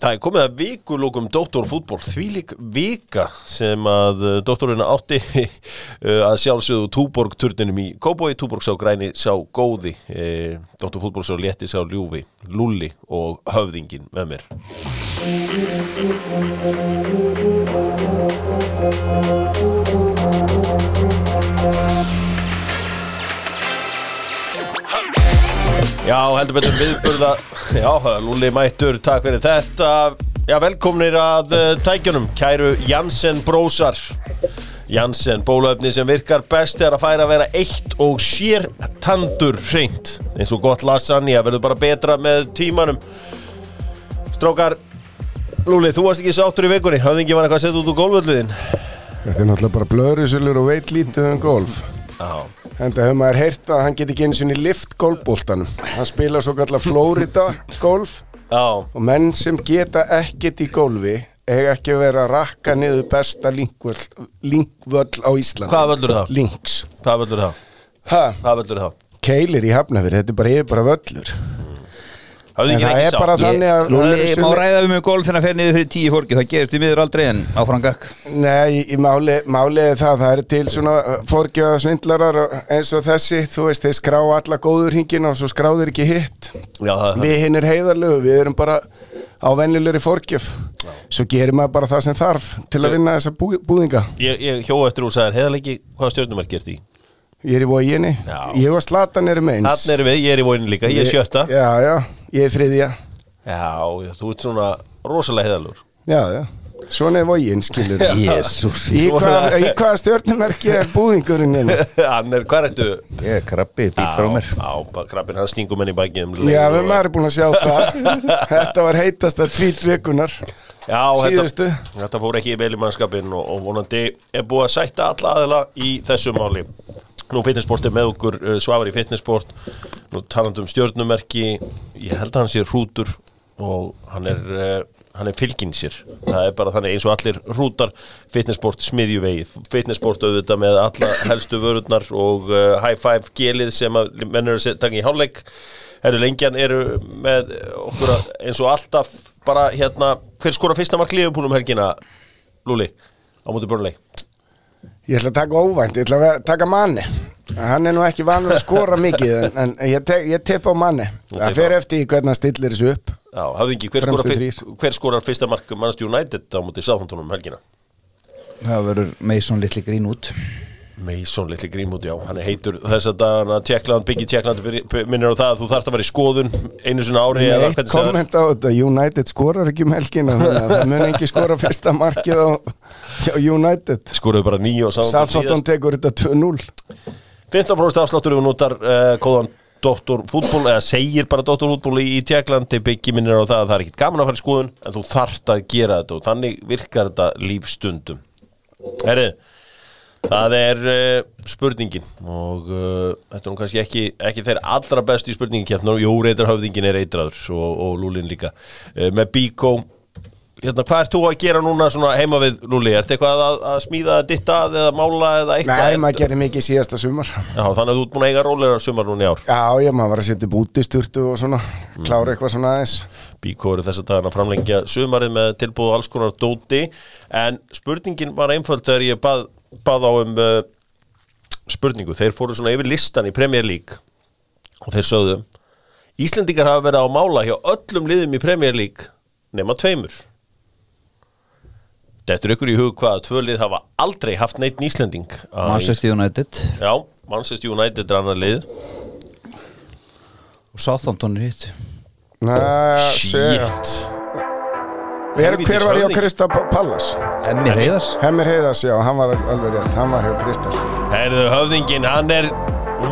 Það er komið að vikulókum Dóttorfútból þvílík vika sem að uh, Dóttorina átti uh, að sjálfsögðu Túborg turninum í Kóboi, Túborg sá græni sá góði. E, Dóttorfútból sá létti sá ljúfi, lulli og höfðingin með mér Já, heldur betur viðburða. Já, Lúli Mættur, takk fyrir þetta. Já, velkomnir að uh, tækjunum. Kæru Janssen brósar. Janssen, bólöfni sem virkar best er að færa að vera eitt og sér tandur hreint. Eins og gott lasagna, verður bara betra með tímanum. Strákar Lúli, þú varst ekki sáttur í vikunni. Hafði ekki var eitthvað að setja út úr gólvöldliðin Þetta er náttúrulega bara blöðrisulur og veit lítið um golf Já En það hefur maður heyrt að hann get ekki eins og í lift golfbóltanum Hann spila svo kallar Florida golf Já, og menn sem geta ekkert í golfi eiga ekki að vera að rakka niður besta linkvöll á Ísland hvað völdur það? Links Hvað völdur það? Ha, Hvað völdur það? keilir í Hafnafyrir, þetta er bara bara völlur það er bara sátt. þannig að það Lúli, má ræða um golf þegar það fer niður fyrir tíu fórki það gerist í miður aldrei en áfram gakk Nei, í máli, máli er það, það er til svona fórgjöða svindlarar eins og þessi, þú veist, þeir skrá alla góður hringina og svo skráðir ekki hitt. Já, það er Við hinn er heiðarlegu, við erum bara á venjulegri fórgjöf Svo gerir maður bara það sem þarf til að vinna þessa bú, búðinga. Ég, ég hjó eftir og sagði, heiðarleiki, hvaða stjórnum er gert í? Ég er í voginni, Já. ég og Slatan erum eins. Þannig erum við, ég er í vóinu líka, ég er sjötta. Já, Já, ég er þriðja. Já, þú ert svona rosalega heiðarlegur. Já, já, svona er voginn, skilur Jésús Í hvað, hvaða stjórnumerki er búðingurinn þinn? Hann er, hvað ertu? Ég er krabbi, bít frá mér. Já, krabbin, hann stingum henni í bækið um Já, við maður er búin að sjá það. Þetta var heitasta tvít vikunar Já, þetta, þetta fór ekki í mannskapin og, og vonandi er búið að sætta alla aðila í þessu máli Nú fitnessport er með okkur uh, Svavar í fitnessport Nú talandi um stjórnumerki Ég held að hann sé hrútur og hann er, uh, hann er fylginn sér. Það er bara þannig eins og allir hrútar Fitnessport smiðjuvegi Fitnessport auðvitað með alla helstu vörurnar og uh, high five gelið sem að menn eru að setja í hálfleik. Herru lengjan eru með okkur að, eins og alltaf bara hérna, hver skora fyrsta mark liðupúlum helgina, Lúli, á móti börnleik? Ég ætla að taka óvænt, ég ætla að taka manni Hann er nú ekki vanur að skora mikið En, en ég, te, ég tepp á manni Það teppa. fer eftir í hvernig hann stillir þessu upp Já, hafði ekki, hver, skora, fyr, hver skorar fyrsta mark Manchester United á móti Sáþondunum helgina? Það verður Mason litli grín út Mason litli grímút, já, hann er heitur þess að dagana Tjekkland, byggja Tjekkland minnir á það að þú þarft að vera í skoðun einu svona ári eða eitt komment á þetta United skorar ekki um helgina það mun ekki skora fyrsta markið á, United. Skoruðu bara nýju og Sáþondun Sáþóttan tekur þetta 2-0 15% afsláttur þú notar uh, kóðan doktorfútból eða segir bara doktorfútból í, í Tjekklandi byggji minnir á það að það er ekkit gaman að fara í skoðun en þú þarft að gera þetta og þannig virkar þetta lífstundum. Herri, það er uh, spurningin og uh, þetta er nú kannski ekki, ekki þeir allra bestu í spurningin Jú, reytarhöfðingin er eitraður og, og Lúlin líka. Uh, með Bíkó Hérna, hvað ert þú að gera núna heima við Lúli? Ertu eitthvað að, að smíða ditta eða mála eða eitthvað? Nei, maður gerir mikið síðasta sumar. Já, þannig að þú ert búin að eiga rólega sumar núna í ár. Já, já, maður var að setja bútisturtu og svona Klára eitthvað svona aðeins. Bíkó eru þess að dagana framlengja sumarið með tilbúið alls konar dóti. En spurningin var einföld þegar ég bað, bað á um uh, spurningu, þeir fóru svona yfir listan í Premier League og þeir sögðu Íslendingar hafa verið á mála hjá öllum liðum í Premier League nema tveimur. Þetta er ykkur í hug hvað að tvö lið hafa aldrei haft neitt Íslending að- Manchester United. Já, Manchester United er annar lið. Og Southampton er hitt. Segja Shit Hver, hver var ég á. Krista Pallas? Hemmi Heiðars. Hemmir Heiðas, já, hann var alveg rétt Hann var hjá Kristal Herðu höfðingin, hann er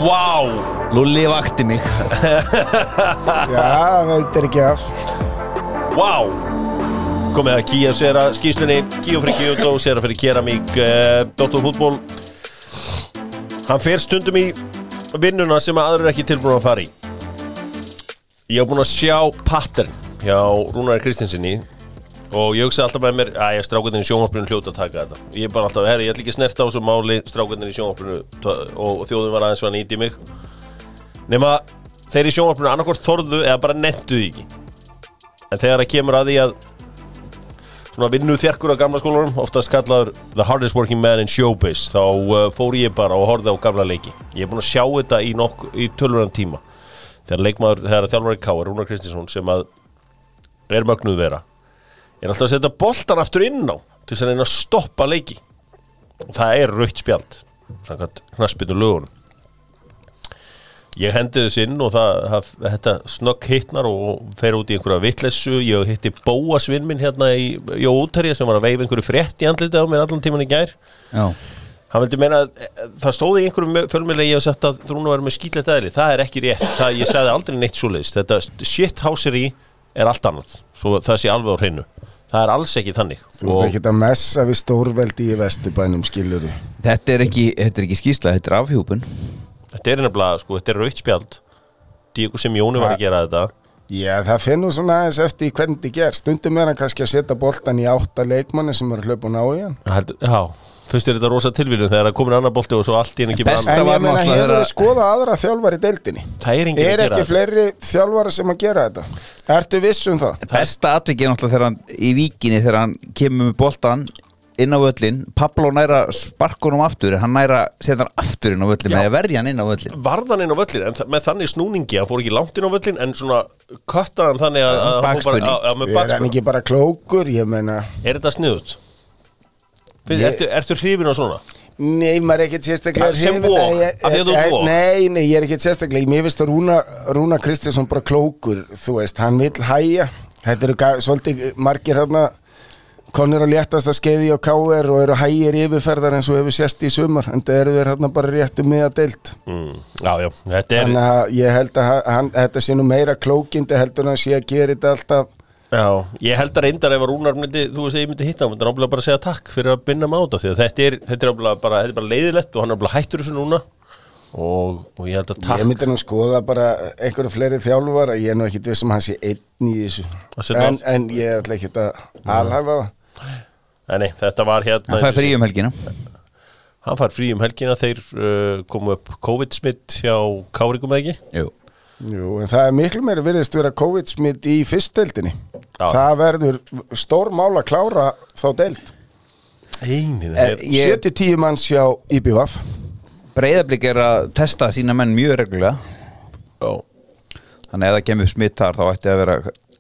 Wow Lúli vakti mig. Já, veitir ekki af. Wow Komið að Kíja sér að skýslunni Kíja fyrir Kíjó sér að fyrir Keramík uh, Dr. Fútból Hann fer stundum í vinnuna sem að aðrir er ekki tilbúin að fara í. Ég hef búin að sjá pattern hjá Rúnari Kristinsinni og ég hugsa alltaf með mér að ég strákundin í sjónvarpinu hljóta að taka þetta. Ég er bara alltaf, herri, ég ætla ekki að snerta á þessu máli strákundin í sjónvarpinu og þjóðin var aðeins var nýtt í mig. Nema þeir í sjónvarpinu annarkvort þorðu eða bara nettu því ekki. En þegar það kemur að því að svona vinnu þjarkur á gamla skólanum oftast kallaður the hardest working man in showbiz þá uh, fór ég bara og horfði á gamla leiki. Ég er búin að sjá þetta í, í tölvöran tíma. Þegar þegar þjálfari K er að alltaf að setja boltan aftur inn á til þess að að stoppa leiki. Og það er rautt spjald samkvæmt knaspinu lögunum ég hendi þess inn og það, það þetta snögg hittnar og fer út í einhverja vitlessu ég hitti Bóa svinn minn hérna í Jó Úterja sem var að veif einhverju frétt í andlitið á mér allan tíman í gær. Já, hann vildi meina að það stóði í einhverjum fjölmjölega ég hef sett að Rúna var með skýtlegt eðli. Það er ekki rétt, það, ég sagði aldrei neitt svoleiðis. Þetta shithousery er allt annað. Svo það sé alveg á hreinu það er alls ekki þannig. Þú ert ekki að messa við stórveldi í vesturbænum, skilur þú? Þetta er ekki, þetta er ekki skýsla, þetta er afhjúpun. Þetta er nefnilega, sko, þetta er rautt spjald. Díko sem Jóni var að gera þetta. Já, það finnur svona aðeins eftir hvernig þetta ger Stundum er hann kannski að setja boltan í átta leikmanni sem er og ná í hann. Já, fyrst er þetta rosa tilvíðun þegar það komin annar bolti og svo allt í henni kemur annar En ég meina, hefur þú skoðað aðra þjálfari í deildinni? það er Er ekki fleiri þjálfara sem að gera þetta? Ertu viss um það? Besta atvikið er náttúrulega þegar hann í víkinni þegar hann kemur með boltan inn á völlin, Pablo næra sparkunum aftur, hann næra setja hann aftur inn á völlin að verja hann inn á völlin varðan inn á völlin, en með þannig snúningi hann fór ekki langt inn á völlin, en svona köttaðan þannig að, að hann fór Bakspunni. bara, að, að, með Er hann bakspunni. ekki bara klókur? Ég meina er þetta sniðut? Ég- ertu hrifin á svona? Nei, maður er ekkert sérstaklega Sem Nei, ert eh, Vog. Nei, nei, ég er ekkert sérstaklega. Mér finnst að Rúna, Rúna Kristinsson bara klókur Þú veist, hann vill hæja Þetta eru svolítið margir hérna Konir að léttast að skeiði á KR og eru hægir yfirferðar eins og hefur sést í sumar en það eru þeir hérna bara réttu miða deilt Mm, já, já, þetta er þannig að ég held að hann, þetta sé nú meira klókindi heldur en að sé að gera þetta alltaf Já, ég held að reyndar ef að Rúnar myndi, þú veist, ég myndi hitta hann, myndi hann ábúinlega bara segja takk fyrir að binna máta því að þetta er, þetta er ábúinlega bara, þetta er bara leiðilegt og hann er ábúinlega hættur þessu núna. Og, og ég held að takk Ég myndi nú skoða bara einhverju fleiri þjálfara, ég er nú ekkit viss um hann sé einn í þessu. Að en, á- en ég ætla ekkit að alhafa það. Nei, þetta var hérna hann fær frí um helgina. Hann fær frí um helgina, þeir uh, komu upp COVID-smitt hjá Kárikum eða ekki? Jú. Jú, en það er miklu meira virðist vera COVID-smitt í fyrstdeildinni Já. Það verður stór mál að klára þá deild. Einin, Eh, þeir, Ég- 70-10 manns hjá IBVF Breiðablík er að testa sína menn mjög reglulega. Já, þannig að ef það kemur smitt þar þá ætti að vera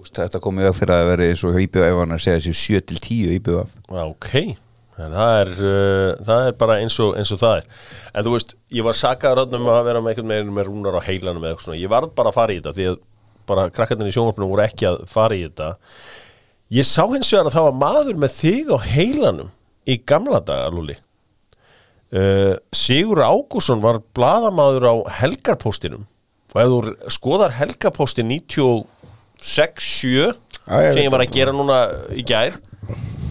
þetta komið veg fyrir að vera eins og IBF ef hann er að segja þessi 7 til 10 IBF ok. Það er, uh, það er bara eins og, eins og það er. En þú veist, ég var sakaður öllum að vera með einhvern veginn með rúnar á heilanum eða eitthvað svona, ég varð bara að fara í þetta því að bara krakkarnir í sjónvarpunum voru ekki að fara í þetta. Ég sá hins vegar að það var maður með þig á heilanum í gamla daga, Lúli uh, Sigur Ágússon var bladamaður á helgarpóstinum og ef þú skoðar helgarpóstin 96-7 Já, ég sem ég var að gera núna í gær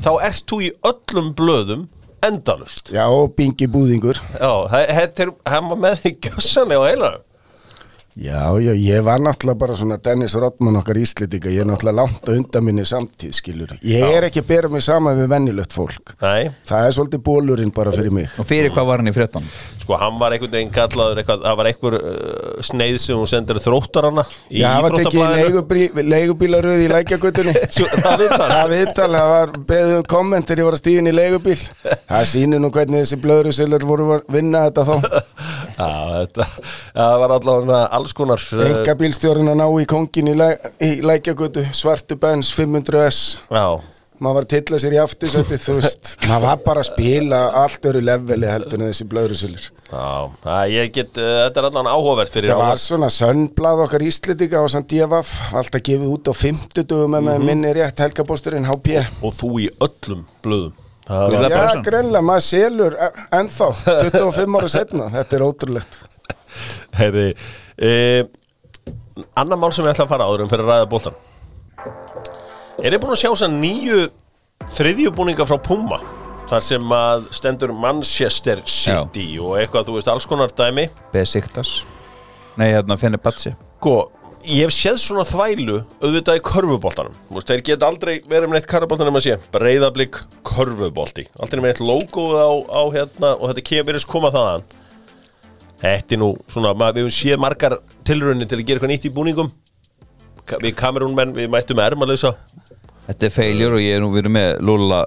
þá ert þú í öllum blöðum endalust Já, bingi búðingur. Já, þetta er, hann var með því gjössanlega á heilanum Já, já, ég var náttúrulega bara svona Dennis Rodman okkar íslendinga, ég er náttúrulega langt á undan minni samtíð, skilur. Ég er ekki að bera mig saman við vennilegt fólk. Nei, Það er svolítið bólurinn bara fyrir mig. og fyrir hvað var hann í fréttan sko hann var einhvern veginn kallaður eitthvað, það var einhver uh, sneið sem hún í Já, það var tekið íþróttablaðinu leigubílaröð í lækjagutunni. Svo- það viðtal. Það viðtal, það var beðið um komment þegar ég var að stíðin í leigubíl. Það það var allavega alls konar uh, Enga bílstjórun að ná í kongin í, læ, í lækjagutu, svartu Benz 500S. Já, maður var að tilla sér í aftursætti þú veist, maður var bara að spila allt öru leveli heldur en þessi blöðrusulir já, ég get uh, þetta er allavega áhugavert fyrir það var áhugavert svona sönnblað okkar íslendinga og samt djefaf, alltaf gefið út á 50 dögum Mhm. mm minni rétt helgabósturinn HP og þú í öllum blöðum Já, greinlega, maður selur e- ennþá 25 ára setna, þetta er ótrúlegt. Heyri, uh, annar mál sem ég ætla að fara áður en fyrir að ræða bóltan Er þið búin að sjá þess að nýju þriðjubúninga frá Puma þar sem að stendur Manchester City og eitthvað, þú veist, alls konar dæmi? Besiktas. Nei hérna Fenni Batsi Sko, ég hef séð svona þvælu auðvitað í körfuboltanum. Þú veist, þeir geta aldrei verið með neitt körfuboltan um að sé breyðablík körfubolti. Aldrei með neitt logo á, á hérna og þetta kemur verið koma þaðan. Þetta er nú svona, við höfum séð margar tilraunir til að gera eitthvað nýtt í búningum. Við kamerunmenn, við mættum ermalösa Þetta er feiljur og ég er nú verið með Lúla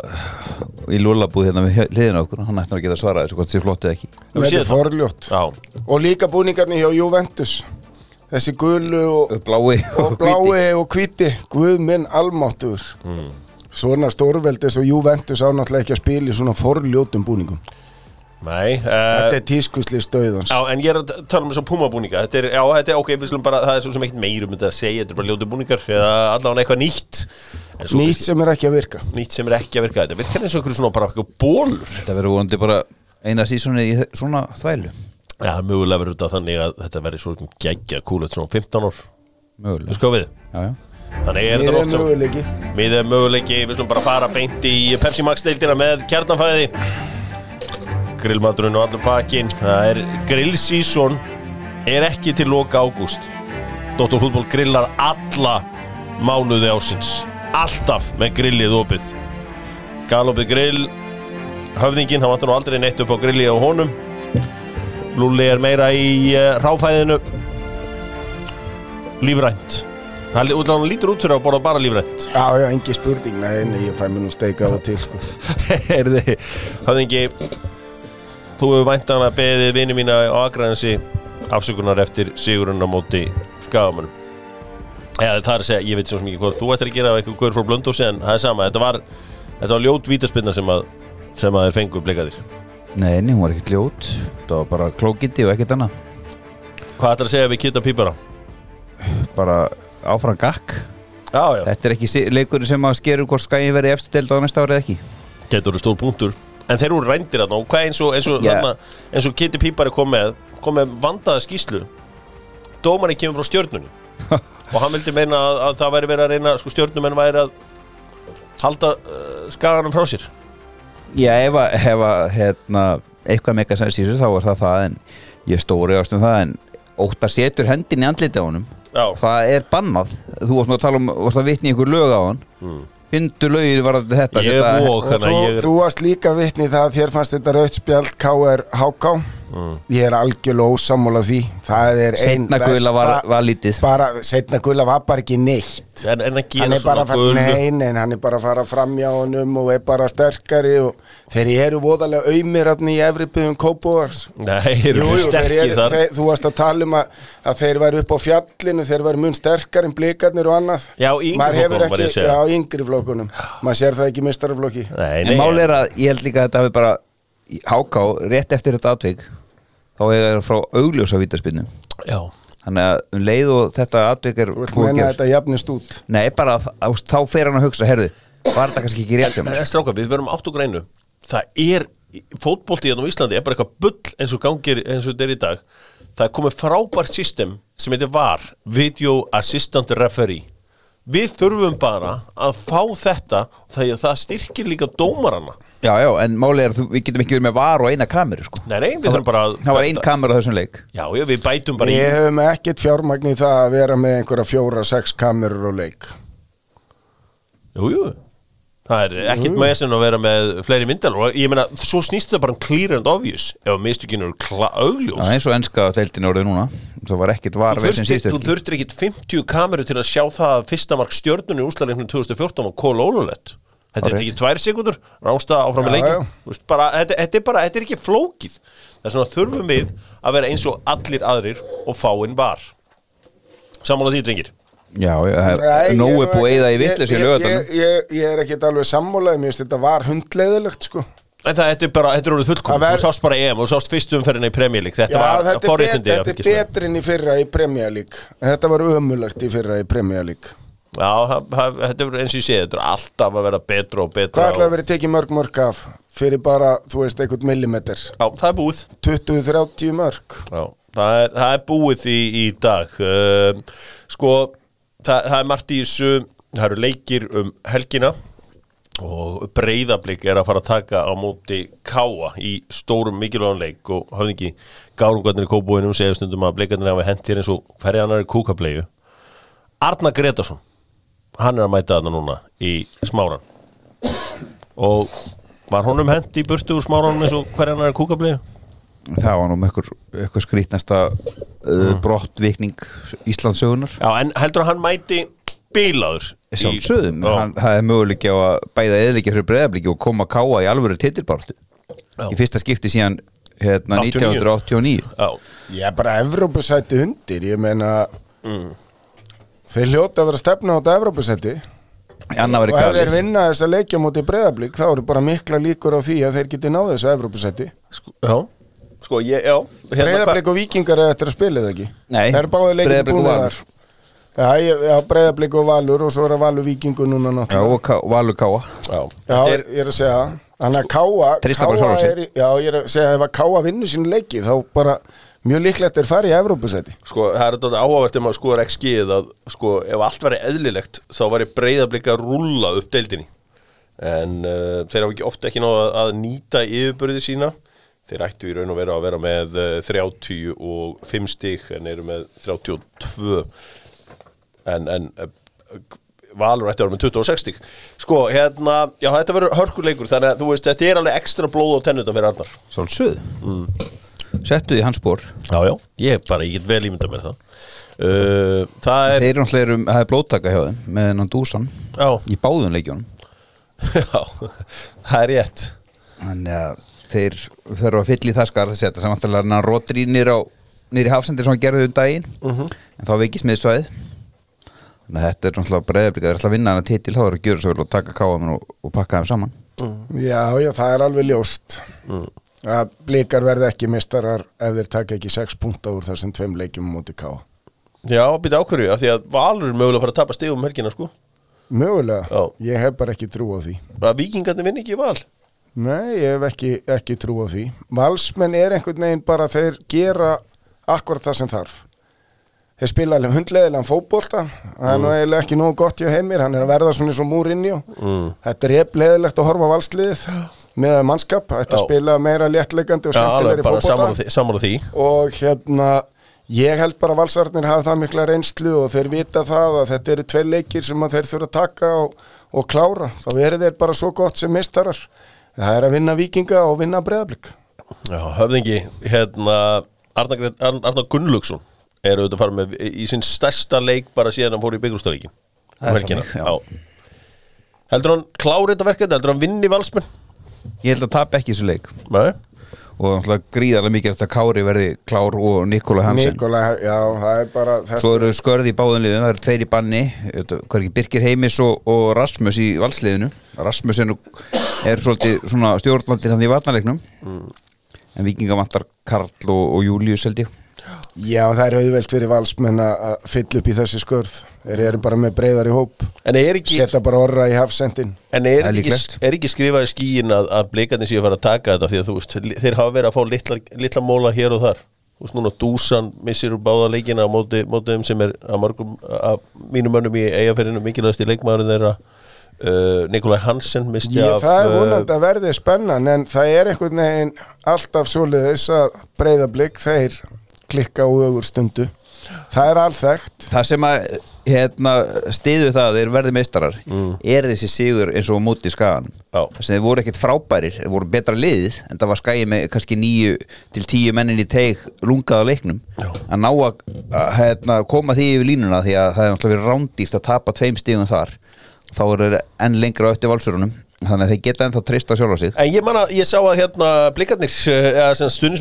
í Lúlabúð hérna við hliðina okkur hann ætti að geta svarað þessu hvort þið flott eða ekki. Þetta er það? forljótt. Og líka búningarnir hjá Juventus Þessi gulu og, Blái og blái og hvíti. Guð minn almáttur Mm. Svona stórveldis og Juventus á náttúrulega ekki að spila í svona forljótum búningum. Nei Þetta uh, er tískusli stöðans Já, en ég er að tala um þess að púmabúninga Þetta er, já, þetta er ok, við slum bara, það er svo sem ekkert meir um þetta að segja Þetta er bara ljótu búningar eða allavega eitthvað nýtt. Nýtt sem er ekki að virka. Nýtt sem er ekki að virka. Þetta virkar eins og einhverju svona bara bólur Þetta verður vonandi bara eina sísoni í svona þvælu Já, mögulega verður þetta þannig að þetta verður svo geggja kúlet svona 15 ár. Mögulega. Sko við Já, já. Þannig er þetta oft sem möguleiki. Við erum möguleiki, við slum bara fara beint í Pepsi Max deildina með kjarnanfæði Grillmaturinn og allur pakkin Það er grillsísón er ekki til loka ágúst. Dr. Fútból grillar alla mánuði ásins Alltaf með grillið opið. Galopið grill Höfðinginn, hann vantar nú aldrei neitt upp á grilli á honum Lúli er meira í uh, ráfæðinu Lífrænt. Það lítur út fyrir að borða bara lífrænt. Já, já, engi spurning. Nei, ég fæ mér nú steika á til sko. Herði, höfðingi Þú hefur væntanlega beðið vini mína á Akranesi afsökunar eftir sigurinn á móti skagamunum Eða það er að segja, ég veit svo mikið hvað þú ættir að gera af eitthvað guður frá Blöndósi en það er sama, þetta var, þetta var ljót vítaspinna sem að, sem að þeir fengu blikaðir Nei, hún var ekkert ljót. Það var bara klókiti og ekkert annað. Hvað ættir að segja við Kitta Pípara? Bara áfram gakk. Já, já, Þetta er ekki leikurinn sem að skerur hvort skæði verið eftir deild á næsta árið ekki. Getur þú stór punktur. En þeir eru rændir þarna og hvað eins og, og, yeah. og Kitti Pípari kom með kom með vandaða skýslu Dómarni kemur frá stjörnunni. Og hann vildi meina að, að það væri verið að reyna sko stjörnumenn væri að halda uh, skaganum frá sér Já, ef að, ef að hérna, eitthvað mega sem sísu þá er það það en ég stóri ást um það en óttar setur hendin í andliti á honum. Já, það er bannað. Þú varst nú að tala um, varst að vitni einhver lög á hann. Mm. fyndu lögir var þetta Ég er vok. Og þú, ég er- þú varst líka vitni það að þér fannst þetta rautt spjald KR HK Ég er algjörlega ósammála því. Það er ein Seinna gula var, var lítið. bara, Setna gula var bara ekki neitt. En, en að Hann er bara að fara, gulu. nei, nei, hann er bara að fara fram hjá honum og er bara sterkari og þeir eru voðalega auðmir í Efribyðum Kópóðars Nei, eru Jú, sterkir þar. þeir, þú varst að tala um að, að þeir væri upp á fjallinu, þeir væri mun sterkar en blikarnir og annað. Já, yngri hefur flokkunum, ekki-. Já, yngri flokkunum. Maður sér það ekki Nei, en máli er að ég held líka að þetta hafi bara háká, rétt eftir þetta atvik þá er það frá augljósa vítaspinnu Já, þannig að um leið og þetta atvik er nei, bara að- að- þá fer hann að hugsa herðu, var þetta kannski ekki rétt stráka, við verum átt og grænu Það er, fótbolti hérna á Íslandi er bara eitthvað bull eins og gangir eins og þetta er í dag. Það er komið frábært system sem heitir VAR Video Assistant Referee. Við þurfum bara að fá þetta það, það styrkir líka dómarana já, já, en máli er að við getum ekki verið með var og eina kameru sko. Nei, nei, við þurfum bara að það var ein kamera á þessum leik. Já, já, við bætum bara Við í höfum ekkert fjármagn í það að vera með einhverja fjóra, sex kamerur og leik. Jú, jú. Það er ekkert með sem að vera með fleiri myndal og ég meina, svo snýst það bara um clear and obvious ef mistökinu eru kla- Já, augljós eins og enska deildin orðið núna. Það var ekkert var við sem síðustu þú þurftir ekkit 50 kameru til að sjá það að fyrsta mark stjörnunni úrslagleiknum 2014 og Kól Ólulett Þetta er ekki tvær sekundur, rángsta áfram veist, bara, þetta, þetta er bara, þetta er ekki flókið. Það er svona þurfum við að vera eins og allir aðrir og fáinn var. Sammála því, drengir? Já, nógu er búið eða í í ég- ég, ég, ég er ekkert alveg sammálaði Mér finnst þetta var hundleiðilegt sko. En það þetta er bara, þetta er orðið fullkom Það ver- Þú sást bara EM og þú sást fyrstu umferðina í League. Þetta Já, var þetta er, bet, þetta er með. betri en í fyrra í En Þetta var ömulegt í fyrra í League Já, það- það- þetta er eins og ég sé Þetta er alltaf að vera betra og betra Hvað ætlaði að og... vera tekið mörg mörg af? Fyrir bara, þú veist, einhvern millimetr Já, það er búið. 20-30 mörg Já, það er, það er búið í, í dag. Uh, Sko, það, er margt í þessu. Það eru leikir um helgina og breyðablík er að fara að taka á móti káa í stórum mikilvægum leik og hafði ekki gárungarnir í kópúinum segja stundum að bleikarnir hafa hent hér eins og hverja annar er kúkablegu Arna Gretarsson hann er að mæta þarna núna í smáran og var honum hent í burtu úr smáranum eins og hverja annar er kúkablegu það var nú með eitthvað, skrítnasta uh, brottvikning Íslandsögunar Já, en heldur að hann mæti bílaður Já. hann, það er möguleiki á að bæða eðliki fyrir breyðabliki og koma að káa í alvöru titilbárstu í fyrsta skipti síðan hérna, 89. 1989 Já, Ég er bara Evrópusæti undir, ég meina þeir hljóta að vera stefna Evrópusæti. Í annað og ef þeir vinna þess að leikja mútið breyðablík þá eru bara mikla líkur á því að þeir geti náðu þessu Evrópusæti. Sko, já. sko ég, já hérna, Breyðablík og Víkingar er eftir að spila það ekki? Nei, Breiðablik og Valur. Já, já Breyðablík og Valur og svo er að Valur Víkingur núna Já, náttúrulega og Ká- Valur káa. Já, Já, er, ég er að segja Þannig að Káa bara Káa sig. er, Já, ég er að segja ef að Káa vinnu sín leiki þá bara mjög líklegt er farið í Evrópusæti. Sko, það er þetta áhugavert ef maður skoðar XG að sko, ef allt væri eðlilegt þá væri breyðablika að rúlla upp deildinni. En uh, þeir hafa ekki ofta ekki náða að, nýta yfirbörði sína. Þeir ættu í raun og vera að vera með uh, 35 stig en eru með 32 en, en uh, Valur ætti að vera með 26 stig. Sko, hérna, já þetta verður hörkuleikur þannig að þú veist, þetta er alveg ekstra blóð á tennundum fyrir Arnar. Sjálfsögð Settu því hans spór Já, já, ég bara, ég get vel ímynda með það. Uh, Það er Þeir eru náttúrulega, eru- það er blóttaka hjá þeim með hennan dúsan Já, í báðum leikjónum já, það er rétt. Þannig að þeir þurfa að fylla í það skar þess að þetta samanstæðlega hann rótir í nýr á nýri hafsendir sem hann gerði um daginn. En þá veikist miðsvæðið. Þannig að þetta er náttúrulega breyðablika þeir ætla að vinna hann að titil þá er að gjöra svo vel og taka káum og, og pakka þeim saman. Já, já, það er alveg ljóst að blikar verði ekki mistarar ef þeir taka ekki 6 punta úr þessum tveim leikjum á móti Káa Já, býta ákvörju, af því að Valur er mögulega að fara að tapa stigum um helgina, sko. Mögulega, Já. ég hef bara ekki trú á því. Að Víkingarnir vinni ekki Val? Nei, ég hef ekki, ekki trú á því. Valsmenn er einhvern veginn bara þeir gera akkurat það sem þarf. Þeir spila alveg hundleðilegan fótbolta. Það er nú eiginlega ekki nógu gott hjá heimir. Hann er að verða svona eins og múrinjó mm. Þetta er efleðilegt að horfa valsliðið með að mannskap, þetta Já. spila meira léttleikandi og skemmtilegri bara sammála fótbolta því, og hérna ég held bara að valsarnir hafa það mikla reynslu og þeir vita það að þetta eru tvei leikir sem að þeir þurfa að taka og, og klára, þá eru þeir bara svo gott sem mistarar, það er að vinna vikinga og vinna breðablík Já, höfðingi, hérna Arnar, Arnar Gunnlaugsson er auðvitað að fara með í sinn stærsta leik bara síðan hann fór í þannig, já. Heldur hann klári þetta verkefni, heldur hann vinni valsmenn? Ég held að tapa ekki þessu leik. Nei. Og gríðarlega mikið eftir að Kári verði klár og Nikola Hansen. Nikola, já, það er bara þetta, Svo eru skörði í báðum liðum, það eru tveir í banni. Er ekki, Birkir Heimis og, og Rasmus í valsliðinu. Rasmus er, er svolítið svona stjórnlandir hann í vatnaleiknum en vikinga vantar Karl og, og Július held ég já, það er auðvelt fyrir valsmenn að að fylla upp í þessi skörð. Þeir eru bara með breyðari hóp. En er ekki, setja bara orra í hafsendin en er ekki, er ekki skrifað í skíin að, að blikarnir séu að fara að taka þetta? Því að þú veist, þeir hafa verið að fá litla, litla móla hér og þar. Þú veist núna Dúsan missir úr báða leikina á móti, móti þeim sem er að mörgum af mínum mönnum í eigafærinu mikilvægast í leikmaðurinn þeirra. Uh, Nikolai Hansen misti Ég, af það er uh, vonandi að verði spennan en það er einhvern veginn alltaf svoleiðis að breyðablík þeir klikka á ögur stundu það er alþekkt. Það sem að hérna, stiðu það að þeir verði meistarar er þessi sigur eins og á móti skagan þess að þeir voru ekkert frábærir þeir voru betra liðið en það var skæði með kannski nýju til tíu mennin í teig lungað á leiknum. Já. að ná að, að hérna, koma því yfir línuna því að það er náttúrulega verið rándýst að tapa tveim stigum þar. Þá eru þeir enn lengra á eftir valsurunum þannig að þeir geta ennþá treyst á sjálfa sig En ég manna, ég sá að hérna blikarnir, eh,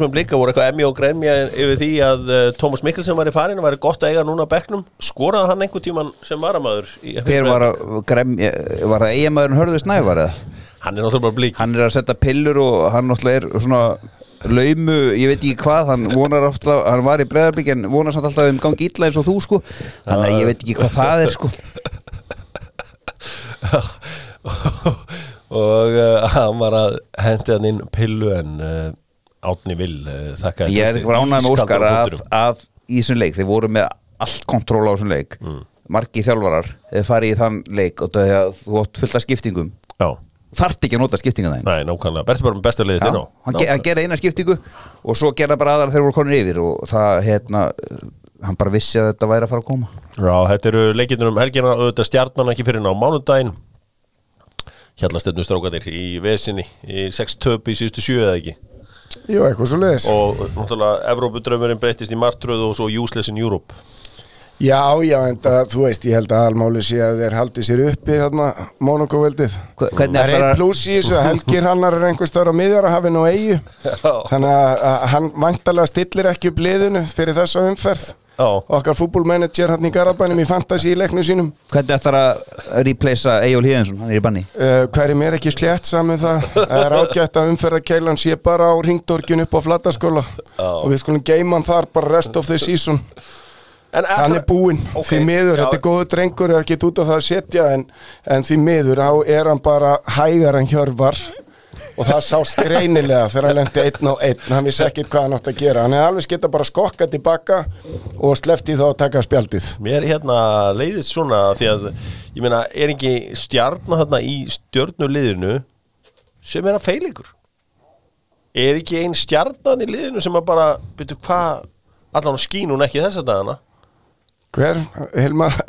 með blika voru eitthvað emmi og gremja yfir því að uh, Tómas Mikkelsen var í farin og væri gott að eiga núna á bekknum. Skoraði hann einhver tíman sem varamæður? hver var að gremja, var það eigamæðurinn hörðu snævar? Hann er náttúrulega bara blík. hann er að setja pillur og hann náttúrulega er svona laumu, ég veit ekki hvað hann vonar ofta, hann var í breðarbygg en vonar samt alltaf um gangi illa eins og þú sko þannig að ég veit ekki hvað það er sko og uh, hann var að hendi hann inn pillu en uh, Átni vil uh, þakka ég er ránað með Óskar að, að í þessum leik, þeir voru með allt kontról á þessum leik. Mm. margi þjálfarar, farið í þann leik og það er fullt af skiptingum. Já, þarft ekki að nota skiptinga þeim næ, nákvæmlega. Berti bara með besta liðið á. hann, hann gerði eina skiptingu og svo gerði bara aðra þegar voru konur yfir og það, hérna hann bara vissi að þetta væri að fara að koma. Já, þetta eru leikirnir um helgina auðvitað stjarnan ekki fyrir ná mánudaginn Hjallastetnu strákanir í vesinni í 6 töp í síðustu sjö eða ekki? Jú, eitthvað svo leiðis og náttúrulega Evrópudraumurinn breytist í martröð og svo Useless in Europe. Já, já, en það, þú veist, ég held að almáli sé að þeir haldi sér uppi þarna Monaco-veldið Það er einn pluss í þessu, Helgir Hannar er einhver stöður á miðjarahafinu og eigu Þannig að, hann vantarlega stillir ekki upp liðinu fyrir þessa umferð. Okkar fútbolmanager hann í Garabænum í fantasy leiknum sínum. Hvernig ætlar að replacea Eyjól Híðinsson, hann er í banni. Uh, Hver er mér ekki slétt saman það? Það er ágætt að umferðarkeilan sé bara á ringdorgin upp á Flataskóla Og við skulum geima hann þar bara rest of the season. En Hann er búinn, Ok, því miður, já. þetta er góðu drengur ekki út á það að setja en, en því miður á er hann bara hægar en hjörvar og það sást reynilega þegar hann lendi einn og einn, hann vissi ekkert hvað hann átt að gera. Hann hefði alveg skita bara skokka tilbaka og slefti þá að taka spjaldið. Mér hérna leiðist svona því að ég meina, er ekki stjarnar þarna í stjörnuliðinu sem er að feila ykkur? Er ekki ein stjarnan í liðinu sem að bara, byrju hvað allan skín hún ekki þessa dagana Hver?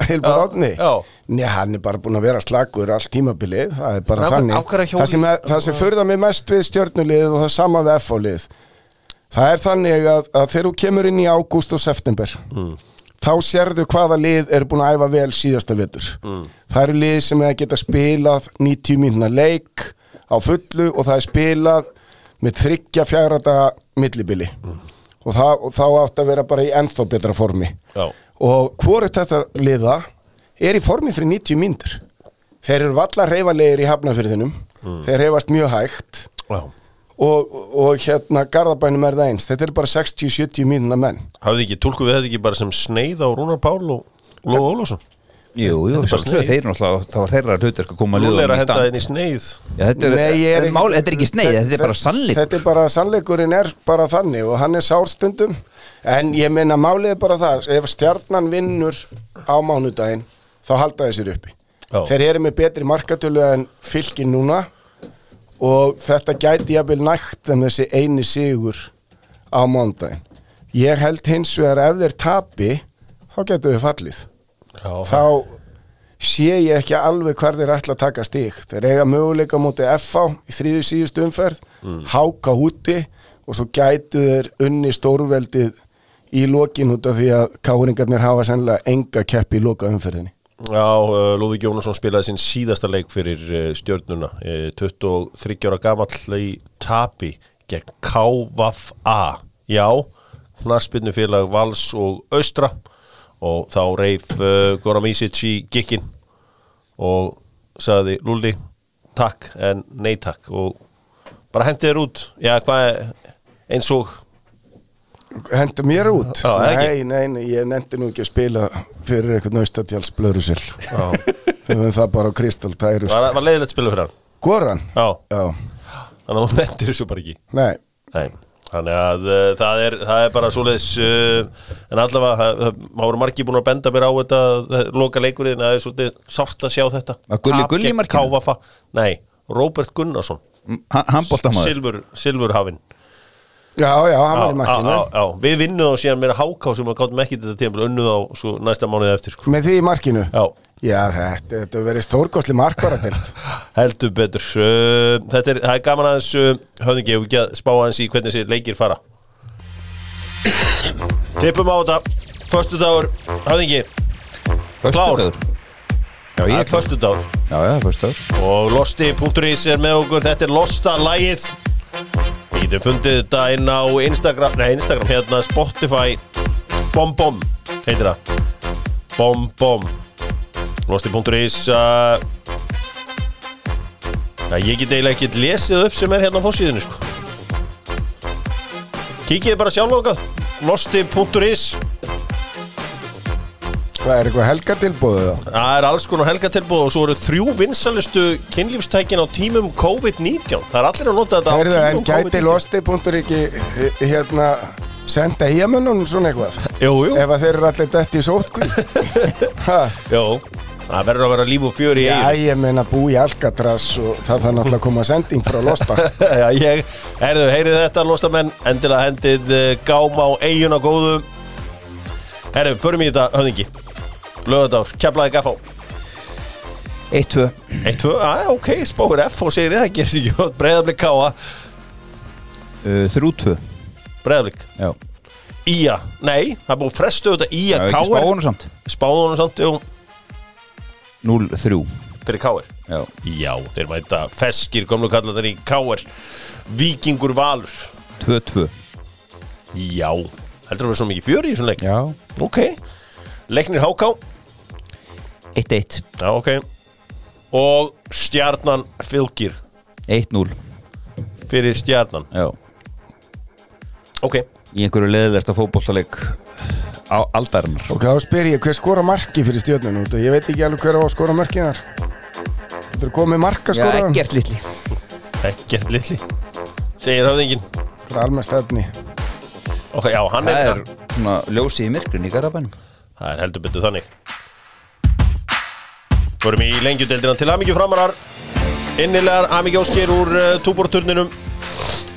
Já, Átni? já. Nei, hann er bara búinn að vera slagur allt tímabilið, það er bara af- þannig Það sem, það sem förða mig mest við stjörnulið og það sama við FH-lið Það er þannig að, að þegar þú kemur inn í ágúst og september Mm. þá sérðu hvaða lið er búin að æfa vel síðasta vetur Mm. Það eru lið sem er geta spilað 90 mínuna leik á fullu og það er spilað með þryggja fjárata millibili Mm. Og, það, og þá átt að vera bara í ennþá betra formi. Já. og hvort þetta liða er í formi fyrir 90 mínútur. Þeir eru vallar reyfalegir í hafnafyrðinum þeir reyfast mjög hægt. Já. og, og hérna Garðabænum er það eins, þetta eru bara 60-70 mínuna menn. Hafði ekki, tólku við þetta ekki bara sem sneið á Rúnar Pál og Lóða Ólafsson Jú, jú, er sneið. þeir náttúrulega, það var þeirra hlutverk að koma er að í stand. inn í sneið. Já, þetta er, Nei, ég er, er, mál, þetta er ekki sneið, þetta er bara sannleikur. Þetta er bara sannleikurinn er bara þannig og hann er sárstundum. En ég meina málið er bara það ef stjarnan vinnur á mánudaginn þá halda þessir uppi. Já. þeir eru með betri markatölu en fylkin núna og þetta gæti jafnvel nægt en þessi eini sigur á mánudaginn. Ég held hins vegar ef þeir tapi þá getur við fallið. Þá sé ég ekki alveg hvar þeir ætla að taka stík þeir eiga möguleika mútið FH í þriðu síðust umferð háka úti og svo gætu þeir unni stórveldið í lokin út af því að káringarnir hafa sennilega enga keppi í loka umferðinni Já, uh, Lúðvík Jónasson spilaði sinn síðasta leik fyrir stjörnuna. Uh, 23 ára gamall í tapi gegn KVA Já, knarspinnu félag Vals og Austra og þá reif uh, Goran Misic í gikkin og sagði Lúli takk en nei takk. Og bara hendi þér út. Já, hvað eins og? Henda mér út? Já, nei, nei, nei, ég nefndi nú ekki að spila fyrir eitthvað naustatjáls blörusil Já. Við höfum það bara á Kristall Tæru var, var leiðilegt spila fyrir hann? Goran? Já, Já, þannig að hún nefndir þessu bara ekki? Nei. Nei, þannig að uh, það, er, það er bara svoleiðis uh, en allavega, það voru margir búin að benda mér á þetta, það, loka leikurinn það er svolítið sárt að sjá þetta Var Gulli Gulli markinu? KVF. Nei, Róbert Gunnarsson Handbóltamaður Silfur, Silfurhafinn Já, já, hann var í markinu já, já, Við vinnum þá síðan meira háká sem við gáttum ekki þetta tíma unnuð á svo, næsta mánuði eftir sko. Með því í markinu? Já, Já, þetta, hefur verið stórkostli markvaradilt heldur betur. Þetta er, er gaman aðeins höfðingi, við ekki að spá aðeins í hvernig þessi leikir fara? Tippum á þetta. Föstudagur, höfðingi Föstudagur. Já, ég er klár föstudagur. Já, já, föstudagur. Og Losti.is er með okkur. Þetta er Losta lægið Þið getur fundið þetta inn á Instagram Nei, Instagram, hérna Spotify. Bom Bom, heitir það. Bom Bom Losti.is uh, ég get eiginlega ekkert lesið upp sem er hérna á fórsíðinu sko. Kíkið bara sjálf okkar Losti.is Hvað er eitthvað helgatilbúðu? Það er alls konar helgatilbúð og svo eru þrjú vinsalustu kynlífstækin á tímum COVID-19 Það er allir að nota þetta Heyrðu, á en tímum gæti COVID-19 losti.er ekki eh, hérna senda eigamönnum svona eitthvað? Jú, jú, ef þeir eru allir dætt í sótkví Ha, jú Það verður að vera líf og fjör í Já, eigin ég meina bú í Alcatraz og það þarf náttúrulega að koma sending frá Losta. Já, ég, heyrðu, heyrið þetta lostamenn Endilega hendið uh, gám á eigin og góðu. Heyrðu, förum í þetta höfðingi. Lögadár, keflaði gaffá 1-2 1-2, að ok, spáir F og segir það gerst ekki gott. Breiðablik káa, uh, 3-2 breiðablik. Já. Ía, nei, það er búið frestu þetta Ía Já, ekki Káir spáinu samt. Spáðunum samt, jú, 0-3 fyrir Káir Já, Já, þeir mæta feskir Komlu kallar þeir í Káir Víkingur Valur. 2-2 Já, heldur að vera svo mikið fjöri í þessum leik? Já. Ok, leiknir HK 1-1 Já, ok. Og stjarnan fylgir. 1-0 fyrir stjarnan? Já. Ok, Í einhverju leðilegsta fótbollaleik á aldarinnar. Og þá spyr ég hver skora marki fyrir stjórnun út og ég veit ekki alveg hver á að skora markið þar. Þetta er komið marka Já, skora. Ekkert litli ekkert litli Segir höfðingin Það er almennt stefni. Ok, já, hann Það er, svona ljósi í myrkrun í Garabænum Það er heldur betur þannig. Förum í lengjudeldina til Hamingju framarar. Innilegar Hamingjóskir úr uh, túborturninum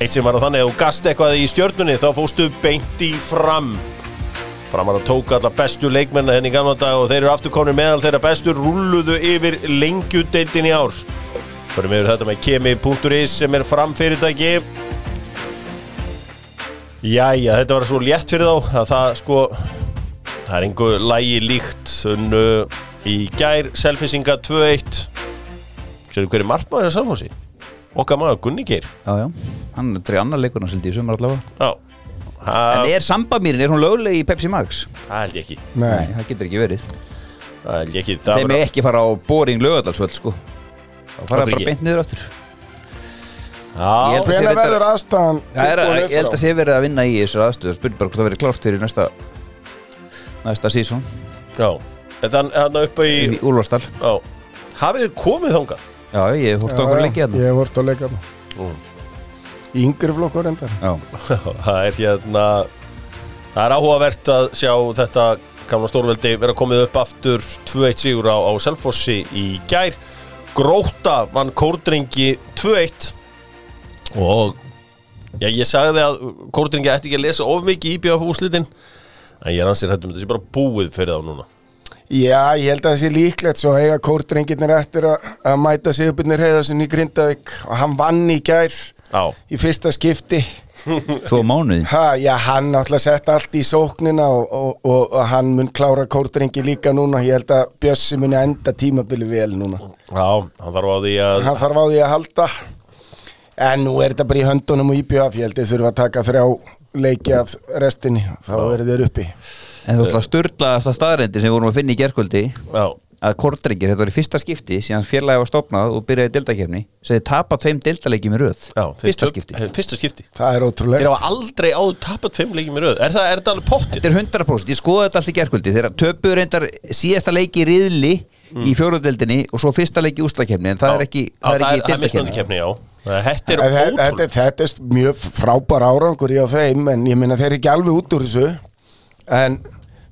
Eitt sem var að þannig að þú gast eitthvað í stjörnunni þá fóstu beint í fram Framarar tók alla bestu leikmenna henni í gamla dag og þeir eru aftur konir meðal þeirra bestu rulluðu yfir lengjudeldin í ár. Förum yfir þetta með kemi.is sem er framfyrirtæki. Jæja, þetta var svo létt fyrir þá að það sko það er einhver lægi líkt. Unnu í gær selfisinga 2-1 Sér hverju markmaður er Salfossi? Okkar maður Gunni Geir. Já, já. Hann er til annar leikurna sildi í sumar allavega. Já, En það er sambamýrin, er hún lögleg í Pepsi Max? það held ég ekki. Nei, það getur ekki verið. Það held ég ekki. Það Þeim var- er ekki fara á boring lögadalsvöld sko. Þá fara Okkur það bara ekki. beint niður áttur Ég Já, held að sé hvenær reyndar- verður aðstæðan Það er, tilbúin ég held upp að sé verið að vinna í þessar aðstöðu Spurning bara hvort það verið klárt fyrir næsta Næsta sísón já. En þann, þann uppi í Í Úlfarsdal. Já. Hafið þið komið þangað? Já, ég hef fórt á okkur leikið hérna. Ég hef vort á leika Mm. Í yngri flokkur endar það er hérna Það er áhugavert að sjá þetta gamla stórveldi vera komið upp aftur 2-1 sigur á, á Selfossi í gær. Gróta mann Kórdrengi 2-1 og já, ég sagði að Kórdrengi ætti ekki að lesa of mikið í BF úslitin en ég er ansið hættum þetta sé bara búið fyrir þá núna. Já, ég held að það sé líklegt svo eiga kórdrengirnir eftir að, að mæta sig uppinir heiðasin í Grindavík. Og hann vann í gær Já, í fyrsta skipti. Tvo mánuði. Ha, Já, hann náttúrulega sett allt í sóknina og, og, og, og hann mun klára kórdrengi líka núna. Ég held að Bjössi muni enda tímabili vel núna. Já, hann þarf á því að hann þarf á því að halda. En nú er þetta bara í höndunum og íbjöf ég held að þurfa að taka þrjá leiki af restinni, þá eru þeir uppi. En þú ætla að störlaðast að staðrendi sem við vorum að finna í gerkvöldi Já, að Kortrengir, þetta var í fyrsta skipti síðan félagi var stopnað og byrjaði deltakefni sem þið tapa tveim deltaleikjum í röð. Já þeir fyrsta töp- skipti. Fyrsta skipti. Það er Þeir ótrúlegt hafa aldrei áður tapat fimm leikjum í röð. Er það, er það alveg pottið? Þetta er 100%, ég skoði þetta allt í gerkvöldi þegar töpuður reyndar síðasta leiki í riðli í fjóruðdeldinni og svo fyrsta leiki í ústakefni en það er Já, er ekki er já. Þetta er er mjög frábær árangur í á þeim en ég meina þeir eru ekki alveg út úr þessu en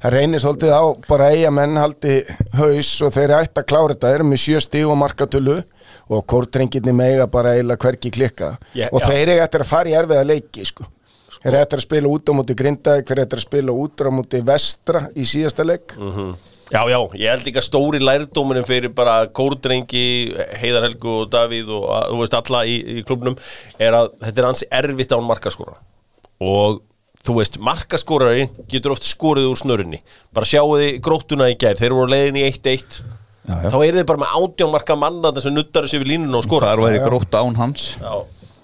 það reynir svolítið á bara eiga menn haldi haus og þeir ætti að klára þetta þeir eru með sjö stíg og markatölu og kórtrengirni mega bara eiginlega hverki klikka Já, og já. þeir eru eftir að fara í erfiða leiki sko. þeir eru eftir að spila út á múti Grindavík þeir eru eftir að spila út á múti Vestra í síðasta leik Mhm. Já, já, ég held líka stóri lærdómurinn fyrir bara kórdrengi, Heiðar Helgu og Davíð og þú veist alla í, í klubnum er að þetta er ansi erfitt án markaskóra og þú veist, markaskórari getur oft skorið úr snörunni. Bara sjáu þið gróttuna í gær, þeir voru leiðin í 1-1 Já, já. þá eru þið bara með átján marka manna þess að nuttar þessu við línuna og skora. Það væri grótt án hans? Já,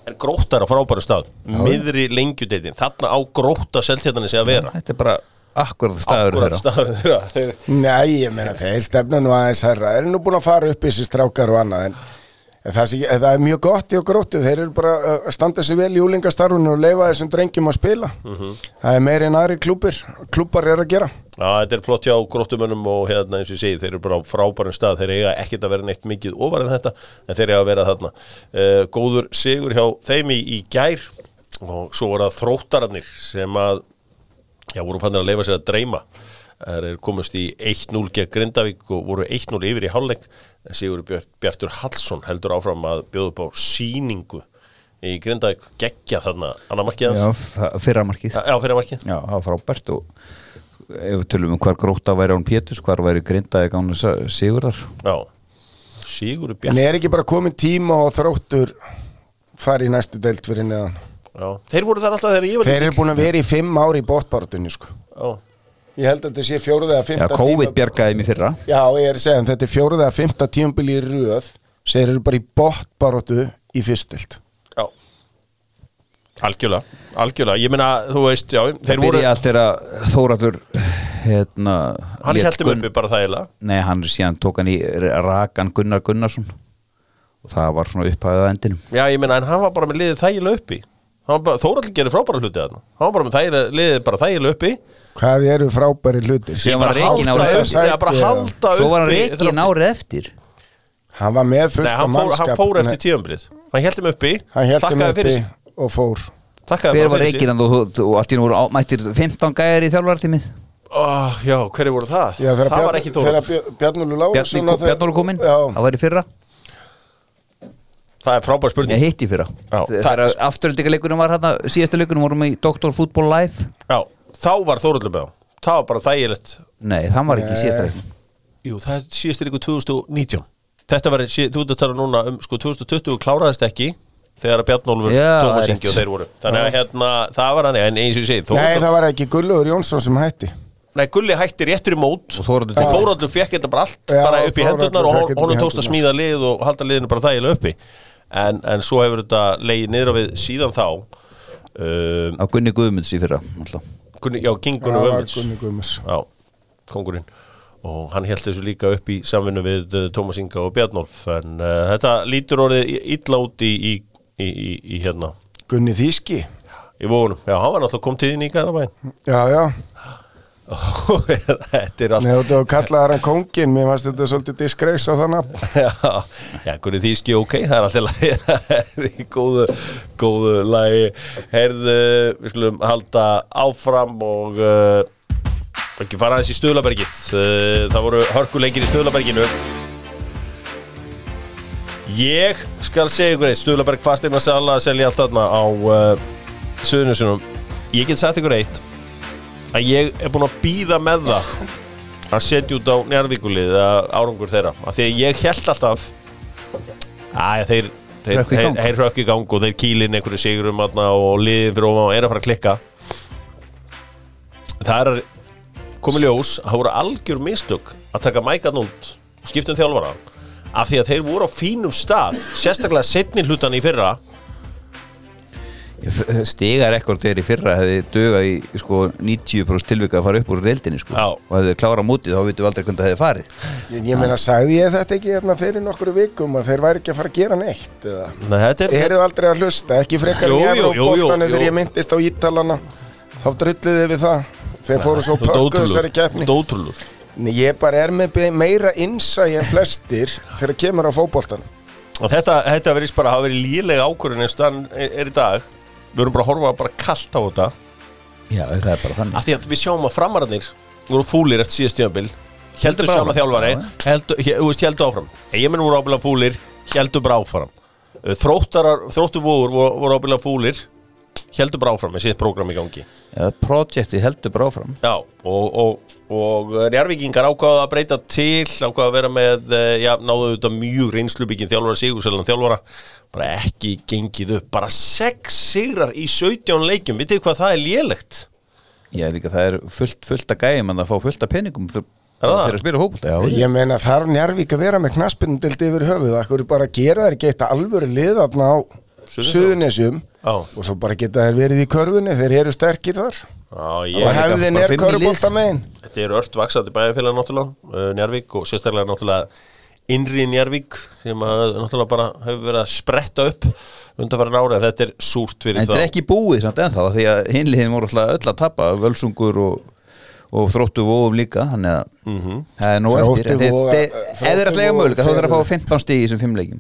en gróttar á frábæru stað. Miðri lengjudeitin, þarna á grótta seltjarnanir sig að vera. Þetta er bara akkurat staður Akkúrat þeirra. staðurinn þeirra. Þeir- Nei, ég meina þeir stefna nú aðeins herra þeir eru nú búin að fara upp í þessi strákar og annað en það, sé, það er mjög gott í okkur óttu. Þeir eru bara að standa sig vel í úlingastarfunu og leifa þessum drengjum að spila. Það er meiri en aðri klúpir klúpar er að gera. Já, þetta er flott hjá gróttumönnum og hérna eins og ég segi, þeir eru bara á frábærum stað, þeir eiga ekkert að vera neitt mikið ofar en þetta, en þeir eiga að vera þarna. Uh, góður sigur hjá þeim í, í gær og svo var það þróttararnir sem að, já, voru fannir að leifa sér að dreyma. Það er komast í 1-0 gegn Grindavík og voru 1-0 yfir í hálfleik. En Sigur Bjart- Bjartur Hallsson heldur áfram að bjóða upp á síningu í Grindavík, geggja þarna annar markið Já, hans. f- fyrra markið Já, já fyrir markið. Já, það var frábært og ef við tölum um hvar gróta væri án Pétus, hvar væri grindaði gána Sigurðar Já, Sigur en Bjartur. er ekki bara komin tíma og þróttur fara í næstu deilt fyrir neðan já. Þeir voru þar alltaf þegar ég var Þeir lítill. eru búin að vera í fimm ári í bóttbáratunni sko. Já. Ég held að þetta sé fjóruð eða Já, fymta COVID bjargaði mér fyrra. Já, ég er að segja, þetta er fjóruð eða fymta tíumbili í röð Þeir eru bara í bóttbáratu í fyrstild. Já. Algjörlega, algjörlega. Ég meina, þú veist, já Þeir Það voru, byrja allt er að Þóratur hérna, hann Gunn- uppi bara þægilega Nei, hann síðan tók hann í rakan Gunnar Gunnarsson. Og það var svona upphæðið að endinum Já, ég meina, en hann var bara með liðið þægilega uppi Þóraldur gerir frábæra hluti þarna. Hann var bara þægilega uppi. Hvað eru frábæri uppi Svo var hann reikin árið eftir. Hann var með fullt af mannskap hann fór eftir tíumbrið Hann heldum uppi. Hann held um uppi og fór. Hver var og, og, og allt í nú mættir 15 gæðir í þjálfartímið Ó, Já, hverju voru það? Það var ekki Þóraldur og þeir- Bjarnólu kominn, það var í fyrra Það er frábær spurning. Ég hitti fyrra. Þegar afturöldingaleikunum var hérna Síðasta leikunum vorum við í Dr. Football Live. Já, þá var Þóraldur með á. Það var bara þægilegt. Nei, það var ekki í síðasta leikun Jú, það er síðast ykkur 2019 Þetta var, þú ert að tala núna um sko 2020 kláraðist ekki þegar Bjarnólfur, rétt. Ingi og þeir voru. Þannig að hérna, það var hann en eins og ég segi Nei, það var ekki Gullur Jónsson sem hætti. Nei, Gulli hætti réttur í mót. Og Þóraldur fekk þetta bara allt Já, bara upp í hendurnar og honum tókst að smíða lið og halda liðinu bara þægilega uppi en, en svo hefur þetta leiði niður á við síðan þá um, Á Gunni Guðmunds í fyrra. Gunni, Já, King var Vömmunds Gunni Guðmus Já, kongurinn og hann held þessu líka upp í samvinnu við uh, Tómas Inga og Bjarnolf en uh, þetta lítur orðið illa út í, í, í, í, í hérna. Gunni Þíski í vógunum, já, hann var náttúrulega kom til þín í Garabæn Já, já, þetta er allt þú kallaðar hann kóngin Mér fannst þetta svolítið diskreis á þann nafn. já, já, hvernig þýski ok það er alltaf lagi. Það er í góðu, góðu lagi. Heyrðu, við skulum halda áfram og uh, ekki fara aðeins í Stöðlabergið uh, það voru hörkuleikir í Stöðlaberginu ég skal segja ykkur eitt. Stöðlaberg fasteigna sala að selja allt þarna á uh, Suðunusunum ég get sagt ykkur eitt að ég er búin að býða með það að setja út á Njarvíkulið árangur þeirra, af því að ég held alltaf að þeir þeir, Hrökkva í gang. og þeir kýlin einhverju sigurum og liðin fyrir ofan og er að fara að klikka. Það er að komið ljós að það voru algjör mistök að taka mækan út og skipta um þjálfara. Af því að þeir voru á fínum stað sérstaklega setni hlutan í fyrra Stiga rekord þegar í fyrra hefði dugað í sko, 90% tilvika að fara upp úr deildinni sko. Og hefði klárað mútið þá vitum við aldrei hvernig það hefði farið. Ég, ég meina, sagði ég þetta ekki hérna fyrir nokkru vikum að þeir væri ekki að fara að gera neitt eða? Nei, þetta er, Eruð aldrei að hlusta, ekki frekar Jú, jú, jú, þegar ég myndist á Ítalana þá drulliði við það. Þeir fóru svo pökkuð þessari keppni. Nei, ég bara er með meira innsæi en flestir þegar kemur á fótboltan og þetta, þetta verðist bara að hafa verið lílega ákvörðin eins og er, er í dag við erum bara að horfa bara kallt á þetta. Já, það er bara þannig. Af því að við sjáum að framararnir voru fúlir eftir síðast tímabil. Heldur bara sama þjálfari. Já, já. heldur, he- þú veist, heldur áfram. Eigamenn voru ábyrlega fúlir, heldur bara áfram. Uh, þróttarar, þróttu voru voru, ábyrlega fúlir. Heldur bara áfram með sitt prógram í gangi. Já, projektið heldur bara áfram. Já, og, og, og njárvíkingar ákvaða að breyta til ákvaða að vera með, eh, já, náðu þetta mjög reynslubyggin þjálfara, Sigursellan þjálfara. Bara ekki gengið upp bara sex sigrar í 17 leikjum. Vitið hvað það er lélegt? Já, líka það er fullt, fullt að gæjum en það fá fullt að peningum fyrir, Er það? að spila hópulta Já, Ég meina þarf Njarvík að vera með knaspinndild yfir höfuð? Akkur bara gera þær ekki eitt alvöru liðarna á Suðunisjum og svo bara geta þær verið í körfunni þeir eru sterkir þar og hefðin er körbólta megin. Þetta er ört vaksandi bæjarfélag náttúrulega, uh, Njarvík og sérstaklega náttúrulega innri Njarvík sem að náttúrulega bara hefur verið að spretta upp undanfæran ári þetta er súrt fyrir En þetta er þá. ekki búið samt ennþá því að hinliðin voru alltaf öll að tappa völsungur og, og þróttu vóum líka þannig að Mhm. það er nú eftir. Þeir er lega Voga möguleika þá er það að fá 15 stig í þessum fimm leikjum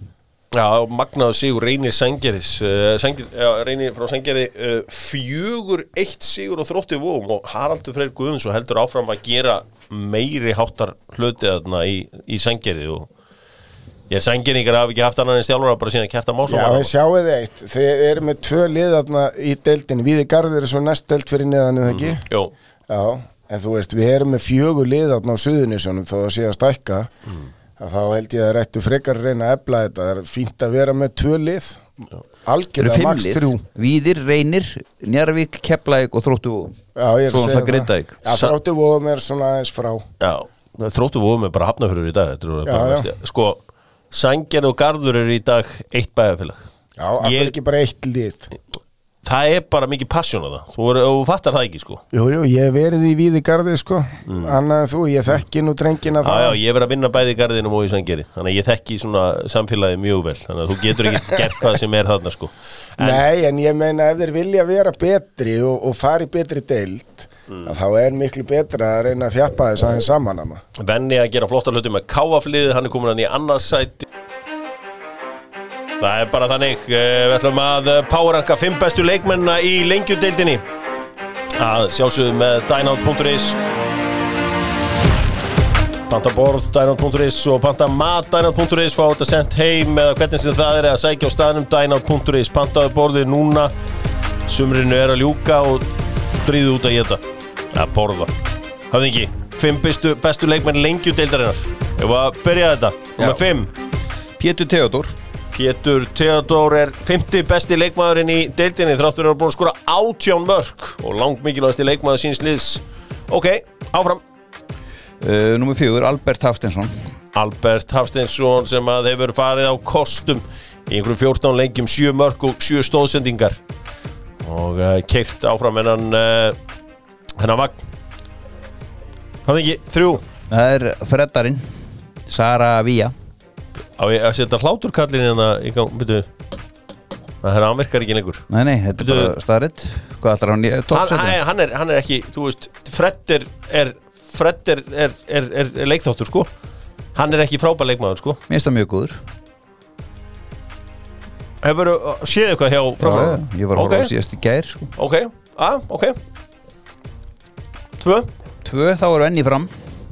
Já, magnaðu sigur reynir Sangjaris uh, Sangir, já, reynir frá Sangjari uh, fjögur eitt sigur og þrótti vóum og Haraldur Freyr Guðuns og heldur áfram að gera meiri háttar hluti þarna í, í Sangjari og ég er Sangjaringar hafi ekki haft annan en stjálfara bara síðan kjarta másum Já, við sjáum þið eitt Þeir eru með tvö liðarna í deildin Víði Garður er svo næst deild fyrir neðan eða ekki? Jó, Já, en þú veist, við erum með fjögur liðarna á Suðunisjónum þó það sé að stækka. Mm. Þá held ég að rættu frekar að reyna að ebla þetta. Það er fínt að vera með tvö lið. Max fimmlið, þrjú. Víðir, Reynir, Njarvík, Keflæk og Þróttu Já, ég er er svona aðeins frá. Já, þróttu voru með bara hafnafjörður í dag Já, já. Sko, Sangjar og Garður eru í dag eitt bæðafélag Já, það Ég- er ekki bara eitt lið Það er bara mikið passion á það. Þú, er, þú fattar það ekki, sko. Jú, jú, ég verið í víði garði sko. Annað en þú, ég þekki nú drengina Já, það já, ég hef verið að vinna bæði í garðinum og í Sangeri Þannig að ég þekki svona samfélagi mjög vel. Þannig að þú getur ekki gert hvað sem er þarna, sko. En, Nei, en ég meina ef þeir vilja vera betri og, og fari betri deild Mm. þá er miklu betra að reyna að þjappa þess aðeins saman. Venni að gera flotta hluti með káafliðið Hann er komin hann í annað sæti Það er bara þannig. Eh, Við ætlum að eh, powerranka fimm bestu leikmennina í lengjudeildinni. Að sjálfsögðu með dynout.is Panta borð dynout.is og panta mat dynout.is fá þetta sendt heim eða hvernig sem það er að sækja á staðnum dynout.is pantaðu borðið núna. Sumrinu er að ljúka og dríðu út að geta að borða. Höfðingi, fimm bestu, bestu leikmenn lengjudeildarinnar. Ef að byrja þetta, nummer fimm. Pétur Theodor Pétur Theodor er 50 besti leikmaðurinn í deildinni. Þráttur er búin að skora 18 mörg og langt mikilvægasti leikmaður síns liðs. Ok, áfram. Uh, Númer fjögur, Albert Hafstensson Albert Hafsteinsson sem að hefur farið á kostum í einhverjum 14 lengjum 7 mörg og 7 stóðsendingar og uh, keirt áfram hennan uh, hennan vagn. Hafði ekki, þrjú. Það er Freddarinn Sara Vía á ég að setja hláturkallin hérna í gang, byrju það er hann virkar ekki lengur. Nei, nei, þetta er Bíddu. bara staðaritt Hvað ætlar hann í hann, toppsæti? hann, hann, er, hann er ekki, þú veist Fred er, er, Fred er, er, er, er, er leikþáttur sko. Hann er ekki frábær leikmaður sko. Mér finnst það mjög góður. Hefur séð eitthvað hjá Já, já, Ég var að horfa á síðast í gær sko. ok, að, ok. Tvö. Tvö, þá er enni fram.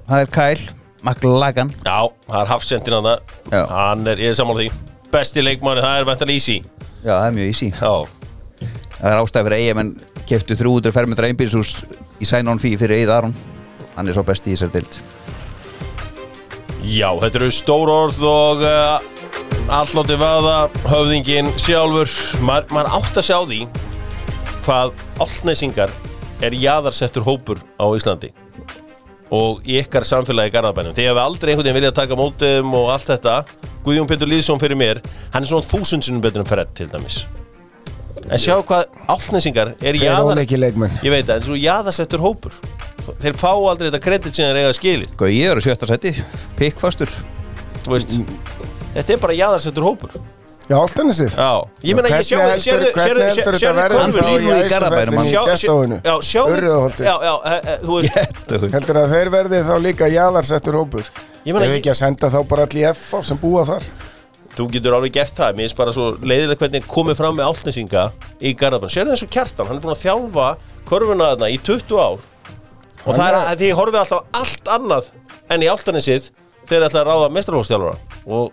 Það er Kyle McLagan. Já, það er hafsendin hann Já. hann er, ég er sammála því. Besti leikmaður, það er vantan easy. Já, það er mjög easy. Já, Það er ástæði fyrir eigin menn keftu 300 fermetra einbýrshús í sign-on fee fyrir Eið Aron. Hann er svo besti í þessari dild já þetta eru stór orð og uh, allátti vaða höfðingin sjálfur. Maður, maður átt að sjá því hvað allnesingar er jaðarsettur hópur á Íslandi og í ykkar samfélagi Garðabænum. Því að við aldrei einhvern veginn viljað taka mótum og allt þetta. Guðjón Pétur Lýðsson fyrir mér hann er svona þúsundsinnum betur en Fred til dæmis. En sjá hvað allnesingar er leikmenn. Ég veit það, en svo jaðarsettur hópur. Þeir fá aldrei þetta kredit sem þeir eiga skilið. Hvað ég er á sjötta seti, pikkfastur. Þetta er bara jaðarsettur hópur Já, Áltanesið ég meina ég Hann þá býr nú í Já, sjáðu Heldur að þeir verði þá líka jaðarsettur hópur. Ég ég- ekki að senda þá bara allir í FF sem búa þar. Þú getur alveg gert það, mér finnst bara svo leiðilegt hvernig komið fram með áltnesinga í Garðabæn. Sérðu þessu kjartan, hann er búin að þjálfa körfuna þarna í 20 ár. Og það er að því horfið alltaf allt annað en í áltanesið þegar þeir ætla að ráða mestralókstjálfara og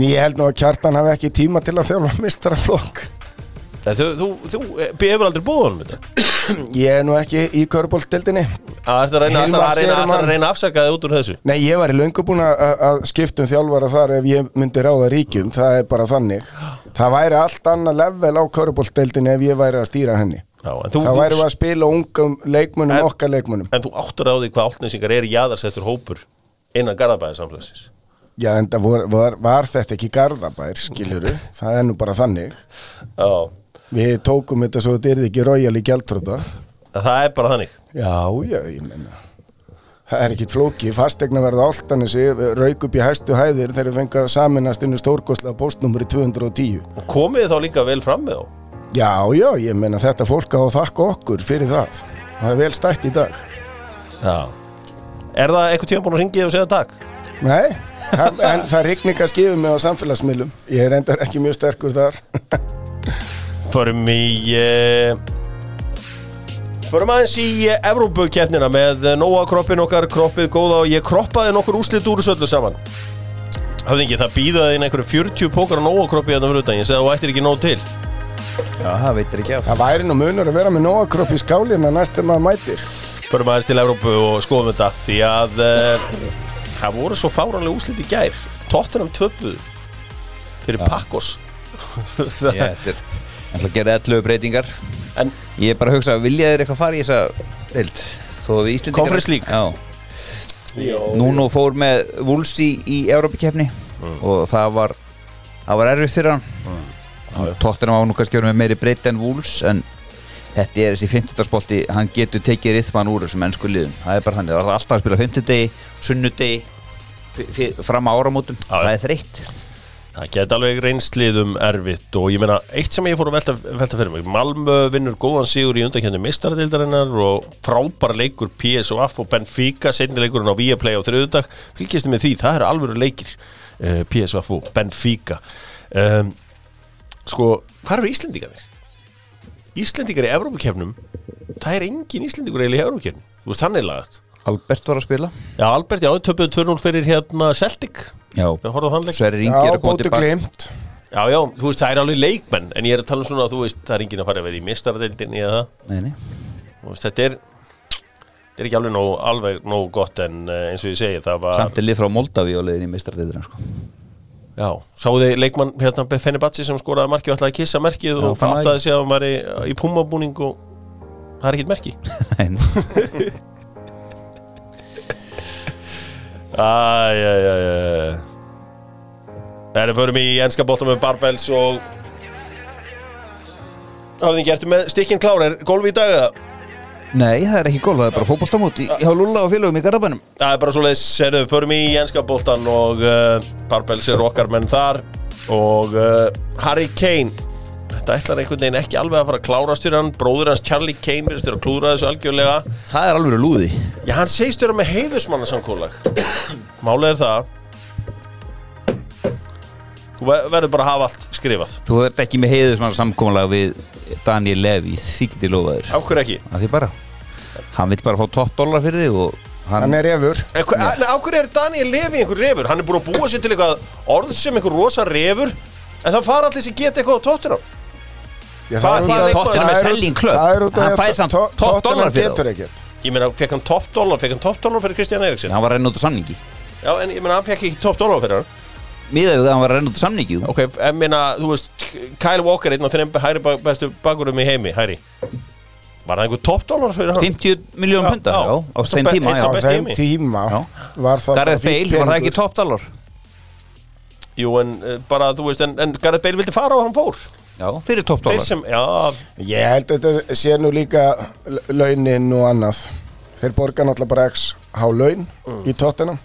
ég held nú að Kjartan hafi ekki tíma til að þjálfa mistraflokk Nei, þú, þú, þú hefur aldrei búið honum þetta? Ég er nú ekki í körbóltdeldinni Það er að reyna, Hilmar að, að, reyna, Sigurmann. að, að reyna að afsaka þig út úr þessu? Nei, ég var í löngu búin að, að skipta um þjálfara þar ef ég myndi ráða ríkjum, það er bara þannig. Það væri allt annað level á körbóltdeldinni ef ég væri að stýra henni. Já, en þú, Það væri þú, að spila ungum leikmunum, En- okkar leikmunum en þú áttur á því hvað áltnesingar er jaðarsettur hópur innan Garðabæðinsamfélagsins Já, en það var, var, var þetta ekki garðabær, skiluru Það er nú bara þannig. Já, Við tókum þetta svo þetta er ekki royal í en það er bara þannig. Já, já, ég menna Það er ekkit flóki, fastegna verða áltanissi, rauk upp í hæstu hæðir þegar við fengið að saminast inn í stórkostlega postnúmeri 210. Og komið þá líka vel fram með þá? Já, já, ég menna þetta fólk á að þakka okkur fyrir það. Það er vel stætt í dag. Já. Er það eitthvað tíma búin að ringið og segja takk? Nei, það- en það rigninga skifur mig á samfélagsmiðlum. Ég er endar ekki mjög sterkur þar. Förum í uh, Förum aðeins í uh, Evrópukeppnina með uh, Nóa kroppin okkar, kroppið góða og ég kroppaði nokkur úslit úr þessu öllu saman Höfðingi, það býðaði inn einhverju 40 pókar á Nóa kroppi hérna fyrir utan, ég segi að þú ættir ekki nóg til Já, það veitir ekki af Það væri nú munur að vera með nóakropp í skálina næstum maður mætir. Förum aðeins til Evrópu og skoðum þetta því að það voru svo fáránlega úslit í gær. Tottenham töpuð fyrir Pakkos. Ég, ætla að gera 11 breytingar. En Ég er bara að hugsa, vilja þeir eitthvað fara í þessa deild? Þó við. Já, Núna fór með Wolves í, Európa-kefni og það var það var erfitt fyrir hann. Tottenham á nú kannski verið með meiri breytt en Wolves en þetta er þessi 50. spolti hann getur tekið rithman úr þessum ennsku liðum. Það er bara þannig, það var alltaf að spila 50 degi sunnudegi fram á áramótum, Já, það er þreytt. Það geti alveg reynsliðum erfitt og ég meina, eitt sem ég fór að velta, velta fyrir mig Malmö vinnur góðan sigur í undankjöndu mistaradildarinnar og frábær leikur PSOF og Benfica setni leikurinn á Viaplay á þriðudag fylgjast þið með því, það eru alvöru leikir uh, PSOF og Benfica. Um, Sko, hvað eru Íslendingarnir? Íslendingar í Evrópukefnum það er engin Íslendingur eiginlega í Evrópukefnum þú veist þannig lagast Albert var að spila. Já, Albert, já, töpuðu 2-0 fyrir hérna Celtic. Já, Ingi er að koma glimt. Já, já, þú veist, það er alveg leikmenn En ég er að tala um svona, þú veist, það er enginn að fara að vera í mistaradeildinni eða það. Nei, nei. Þú veist, þetta er Þetta er ekki alveg nóg, alveg nóg gott En uh, eins og ég segi, það var Samt er lið frá Moldaví og leiðin í mistardeitina sko. Já, sáðu þið leikmann hérna Befeni Batsi sem skoraði marki og ætlaði að kissa merkið Já, og fattaði sig að hann var í, í púmabúning og það er ekkert merki Það er fyrir mig í enska bólta með Barbells og Hafði þið gertu með stikkin klár, er golfi í dag eða? nei, það er ekki gól, það er bara fótboltamót í, hjá Lúlla og félögum í Garabænum Það er bara svo leiðis, serðu, förum í enska bóltan og uh, Barbells er okkar menn þar og uh, Harry Kane Þetta ætlar einhvern veginn ekki alveg að fara að klárast fyrir hann. Bróður hans Charlie Kane verðist þér að klúra þessu algjörlega. Það er alveg lúði. Já, hann segist þér með heiðusmannasamkólag Málið er það Þú ver- verður bara að hafa allt skrifað. Þú ert ekki með heiðusmann samkomulega við Daniel Levy, þykti lofaður Af hverju ekki? Það því bara. Hann vill bara fá topp dólar fyrir þig og hann, Hann er refur. Af hverju er Daniel Levi einhver refur? Hann er búin að búa sér til eitthvað orð sem einhver rosa refur En það fara allir sem geta eitthvað á tóttina Já, Tottenham er það selling. Það af Hann fær samt To- topp Tottenham dollar fyrir ekkert Ég meina, fekk hann topp dólar, fekk hann topp dólar fyrir Kristján Eriksson hann var að renna út á samningi Já, en ég meina, hann fekk ekki topp dólar fyrir hann Miðað við að hann var að renna út á samningi. Ok, en meina, þú veist, Kyle Walker einn af þeim hæri bestu bakurum í heimi, hæri Var það einhver topp dólar fyrir hann? 50 miljónum Já, punda já. á þeim tíma Á þeim tíma var það Gareth Bale, var það ekki peningur. topp dólar? Jú, en uh, bara, þú veist, en, en Gareth Bale vildi fara og hann fór Já, fyrir topp Þeir dólar sem, já, Ég held að þetta sé nú líka launin og annað. Þeir borga náttúrulega bara x há laun í tóttina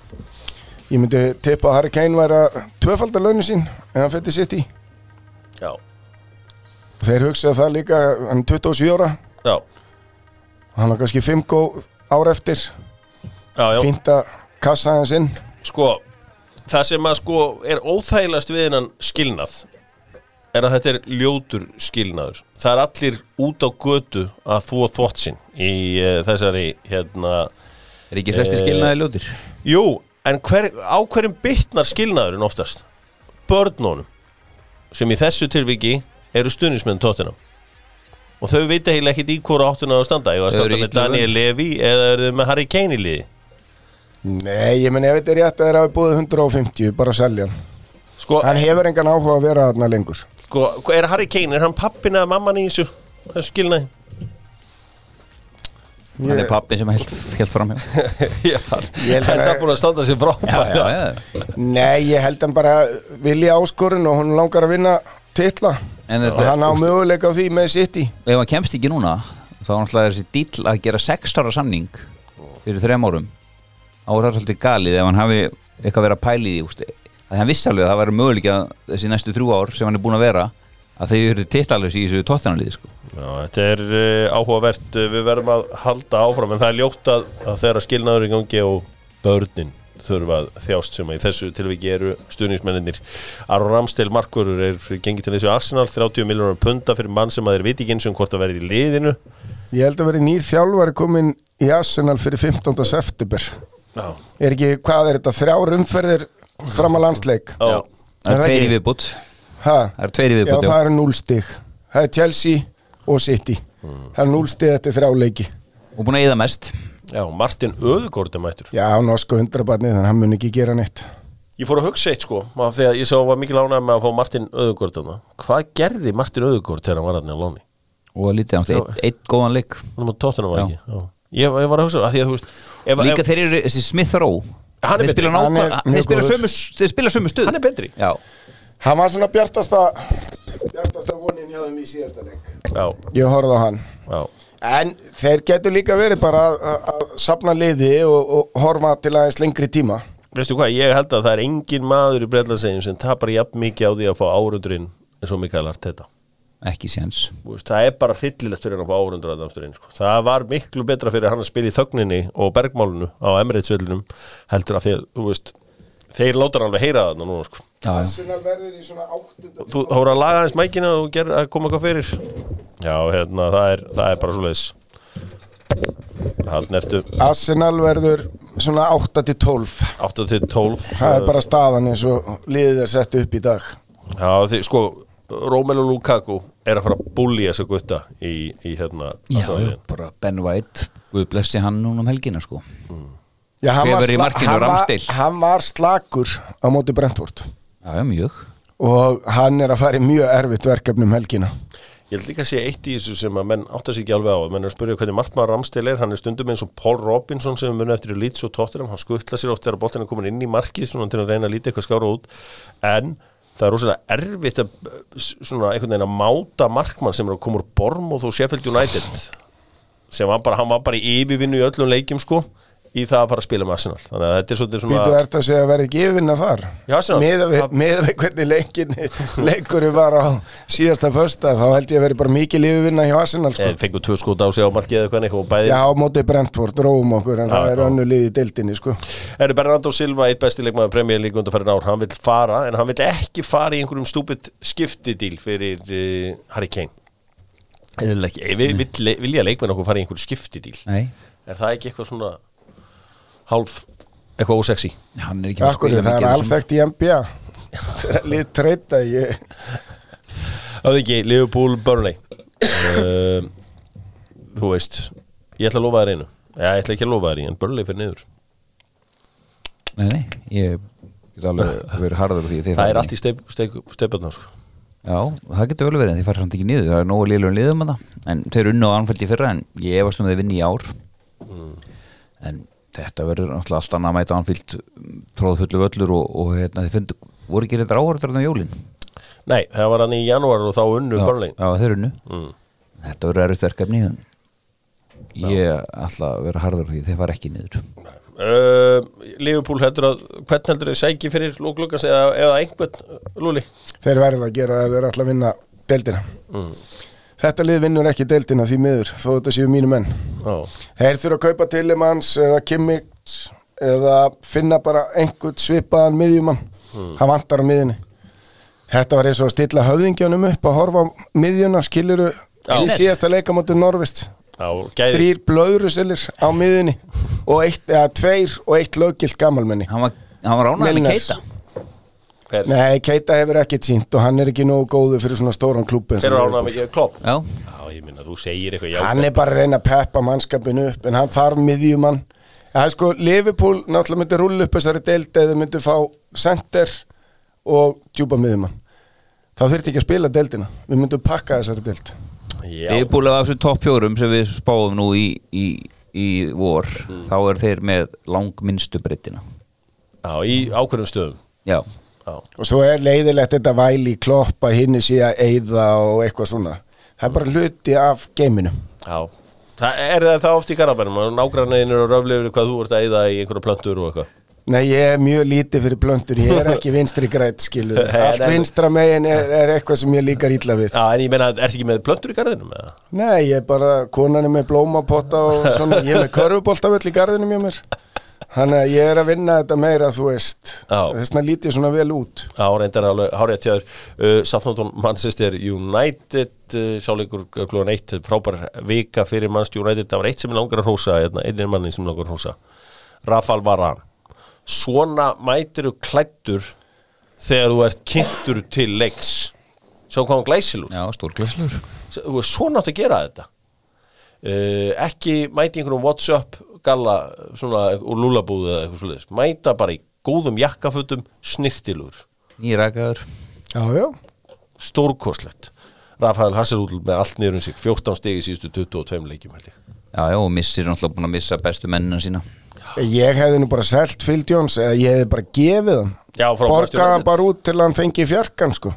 Ég myndi tippa að Harry Kane væri að tvöfaldar launin sín en hann fyrir sitt í já, Þeir hugsaðu það líka, hann er 27 ára. Já, hann har kannski 5 góð ár eftir. Já, já. fínt að kassa hans inn. Sko, það sem að sko er óþægilegast við hennan skilnað er að þetta er ljótur skilnaður. Það er allir út á götu að þvó þvott sinn í uh, þessari, hérna, Er ekki flesti skilnaði ljótir? jú, en hver, á hverjum bytnar skilnaðurinn oftast? Börnunum, sem í þessu tilviki eru stuðnismenn tóttina. Og þau vita heila ekkit í hvora áttuna að standa. Ég var að standa með Daniel Levy eða eru þau með Harry Kane í liði. Nei, ég menn ef þetta er rétt að þeir hafi búið 150 bara að selja hann Sko, Hann hefur engan áhuga að vera þarna lengur Sko, er Harry Kane, er hann pappin eða mamman í þessu? Þessu skilnaði? Hann er pappin sem held, held fram hjá. Já, Ég held hann að- er samt búin að standa sér já Nei, ég held hann bara vilja áskorun og hún langar að vinna titla. En og hann á möguleika á því með City. Ef hann kemst ekki núna þá er náttúrulega þessi dýll að gera 6 ára samning fyrir þrejum árum. Á það svolítið galið ef hann hafi eitthvað verið að pæli því að hann vissi alveg að það væri möguleika þessi næstu þrjú ár sem hann er búin að vera að þau eru titlalus í þessu tóttanaliði sko. Já, þetta er uh, áhugavert uh, Við verðum að halda áfram En það er ljótt að, að þeirra skilnaður í gangi og börnin þurfa að þjást sem að í þessu tilviki eru stuðningsmennir Aron Ramstel Markurur er gengið til þessu Arsenal 30 miljonar punta fyrir mann sem að þeir viti ekki eins og hvort að verði í liðinu Ég held að veri nýr þjálfari komin í Arsenal fyrir 15. september Já, Er ekki, hvað er þetta, þrjár umferðir fram að landsleik. Já. það Er það tveiri ekki? viðbútt það er tveiri Já, viðbútt það eru núl stig. Það er Chelsea og City. Það er núl stig eftir þrjá leiki. Og búin að eyða mest. Já, Martin Öðugård er mættur. Já, norsku hundrabarnið, þannig að hann mun ekki gera neitt. Ég fór að hugsa eitt sko maður, þegar ég sá var mikil ánægð með að fá Martin Öðugård þarna. Hvað gerði Martin Öðugård þegar hann var hann á lóni? og lítið hans, eitt, eitt góðan leik. Hann var tóttunum var Já. ekki? Já. Ég, ég var að hugsa að því að þú veist ef, líka ef, þeir eru, þessi Smith Rowe Hann er betri. er þeir, spila góður. sömu, þeir spila sömu stuð Hann er betri. já, Hann var svona bjartasta bjartasta vonin hjá þeim í síðasta leik. Já, Ég horfði á hann. Já. En þeir getur líka verið bara að- safna liði og, og horfa til aðeins lengri tíma. Veistu hvað, ég held að það er engin maður í Breitlandsegjum sem tapar jafn mikið á því að fá árundurinn eins og Mikael Arteta ekki séns. Það er bara hryllilegt fyrir hann að fá árundur að aftur inn sko. það var miklu betra fyrir hann að spila í þögninni og bergmálunu á Emirates-vellinum heldur að veist þeir láta hann alveg heyra þarna núna sko. þú voru að laga hans mækina og ger, að koma eitthvað fyrir? Já, hérna, það er, það er bara svo leiðis Arsenal verður svona 8 til 12 8 til 12 Það er bara staðan eins og liðið er sett upp í dag. Já, því, sko, Romelu Lukaku er að fara að búlja þessa gutta í, í hérna já, bara Ben White Guð blessi hann núna um helgina sko. Já, hann, var sla- markinu, hann, var, hann var slakur á móti Brentford. Já, mjög. Og hann er að fara í mjög erfitt verkefni um helgina. Ég held líka að sé eitt í þessu sem að menn áttar sig ekki alveg á. Menn er að spyrja hvernig markmaður Ramstil er. Hann er stundum eins og Paul Robinson sem við munum eftir í Leeds og Tottenham, hann skuttla sér oft þegar boltin er komin inn í markið svona til að reyna að líta eitthvað skára út. En það er rosalega erfitt að svona einhvern veginn að máta markmann sem er að koma úr Bormóð og Sheffield United sem var bara, hann var bara í yfirvinnu í öllum leikjum sko í það að fara að spila með Arsenal. Þannig að þetta er svolítið svona Býtu ert að segja að verði yfirvinna þar? Arsenal. Miðað við, hvernig leikin leikurinn var á síðasta fösta þá held ég að verði bara mikil yfirvinna hjá Arsenal sko. eh, fengu tvö skóta á sig á markið eða hvernig bæði Já, á móti Brentford, róum okkur en það er önnu lið í deildinni sko. Er Bernardo Silva eitt besti leikmaður Premier League undan farin ár, hann vil fara en hann vil ekki fara í einhverjum stúpid skiptidíl fyrir uh, Harry Kane. Eða ekki, vil, vil, vilja leikmenn okkur fara í einhverjum skiptidíl? Nei, er það ekki eitthvað svona hálf, eitthvað ósexy. Hann Akkur, það er alþekkt í NBA lið treyta ég Það er ekki, Liverpool, Burnley. Uh, Þú veist ég ætla að lofa þér einu. Já, ég ætla ekki að lofa þér í, en Burnley fyrir niður. Nei, nei, ég get alveg verið harður því Það er allt í steipöldna sko. Já, það getur vel verið en þið fara samt ekki niður. Það er nógu liðlum liðum að það en þeir unna á anfældi fyrra en ég efast um að vinni í ár. En þetta verður náttúrulega allt annað að mæta anfæld tróðfullu völlur og, og hérna, þið fyndu, voru ekki þetta áhverður á jólin? Nei, það var hann í janúar og þá unnu Burnley. já, þeir unnu. Mm. þetta verður erfitt verkefni en ég að vera harður því þeir fara ekki niður. Uh, Liverpool heldur að hvern heldur þið sæki fyrir lóklugans eða, eða einhvern lúli Þeir verða að gera það þeir ætla að vinna deildina. Mm. Þetta lið vinnur ekki deildina því miður þó þetta séu mínu menn. Já, Þeir þurfa að kaupa Tillemans eða Kimmich eða finna bara einhvern svipaðan miðjumann. Það vantar á miðjunni. Þetta var eins og að stilla höfðingjónum upp að horfa á miðjuna skiluru Já. í síðasta leikamóti Norvist Þrýr blöðruselir á miðjunni og eitt, eða tveir og eitt löggilt gamalmenni. Hann var, var með Milners. Keita Hver, Nei, Keita hefur ekkert sínt og hann er ekki nógu góðu fyrir svona stóran klúb eins og hver er Liverpool. ánað mikið klopp? já, Já, ég minna, þú segir eitthvað Hann jákvæmt er bara að reyna að peppa mannskapinu upp en hann þarf miðjumann. Það er sko, Liverpool náttúrulega myndi rúlla upp þessari deild eða myndi fá center og djúpa miðjumann. Þá þurfti ekki að spila deildina. Við myndum pakka þessari deild. Búin af þessu topp fjórum sem við spáum nú í, í, í vor. Þá er þeir með langminnstu breytina já, í ákveðum stöðum. Já, og svo er leiðilegt þetta væli kloppa hinni sé að eyða og eitthvað svona. Það er bara hluti af geiminu já. Það er það oft í garabænum og nágranniðin eru röflifur hvað þú ert að eyða í einhverja plöntur og eitthvað? Nei, ég er mjög lítið fyrir plöntur, ég er ekki vinstri grætt, skilu Nei, Allt vinstra megin er, er eitthvað sem ég líkar ítla við. Já, en ég meina, ertu ekki með plöntur í garðinum eða? Nei, ég er bara, konan er með blómapotta og svona, ég er með körfuboltavöll í garðinu mjög mér Þannig að ég er að vinna þetta meira, þú veist. Já. Þessna lítið svona vel út. Já, reyndar alveg hárið tjáður uh, Southampton Manchester United uh, sáleikur klúan eitt frábær vika fyrir Manchester United. Það var eitt sem er langar að hrósa hérna, einnir manni sem er langar að hrósa. Rafal Varan svona mætir klættur þegar þú ert kynntur til leiks. Svo hvað hann glæsil út já, stórglæslur þú er svona átt að gera þetta uh, ekki mæti einhverjum Whatsapp galla svona úr lúlabúðu eða eitthvað svoleiðis. Mæta bara í góðum jakkafutum snirtilur, Nýrakaður stórkoslegt Rafael Hasselúdl með allt niður um sig 14 stegi síðustu 22 leikjum Já, já, og missir náttúrulega búin að missa bestu mennina sína. Ég hefði nú bara selt Phil Jones eða ég hefði bara gefið hann. Borgaði hann bara út til hann fengi fjarkan sko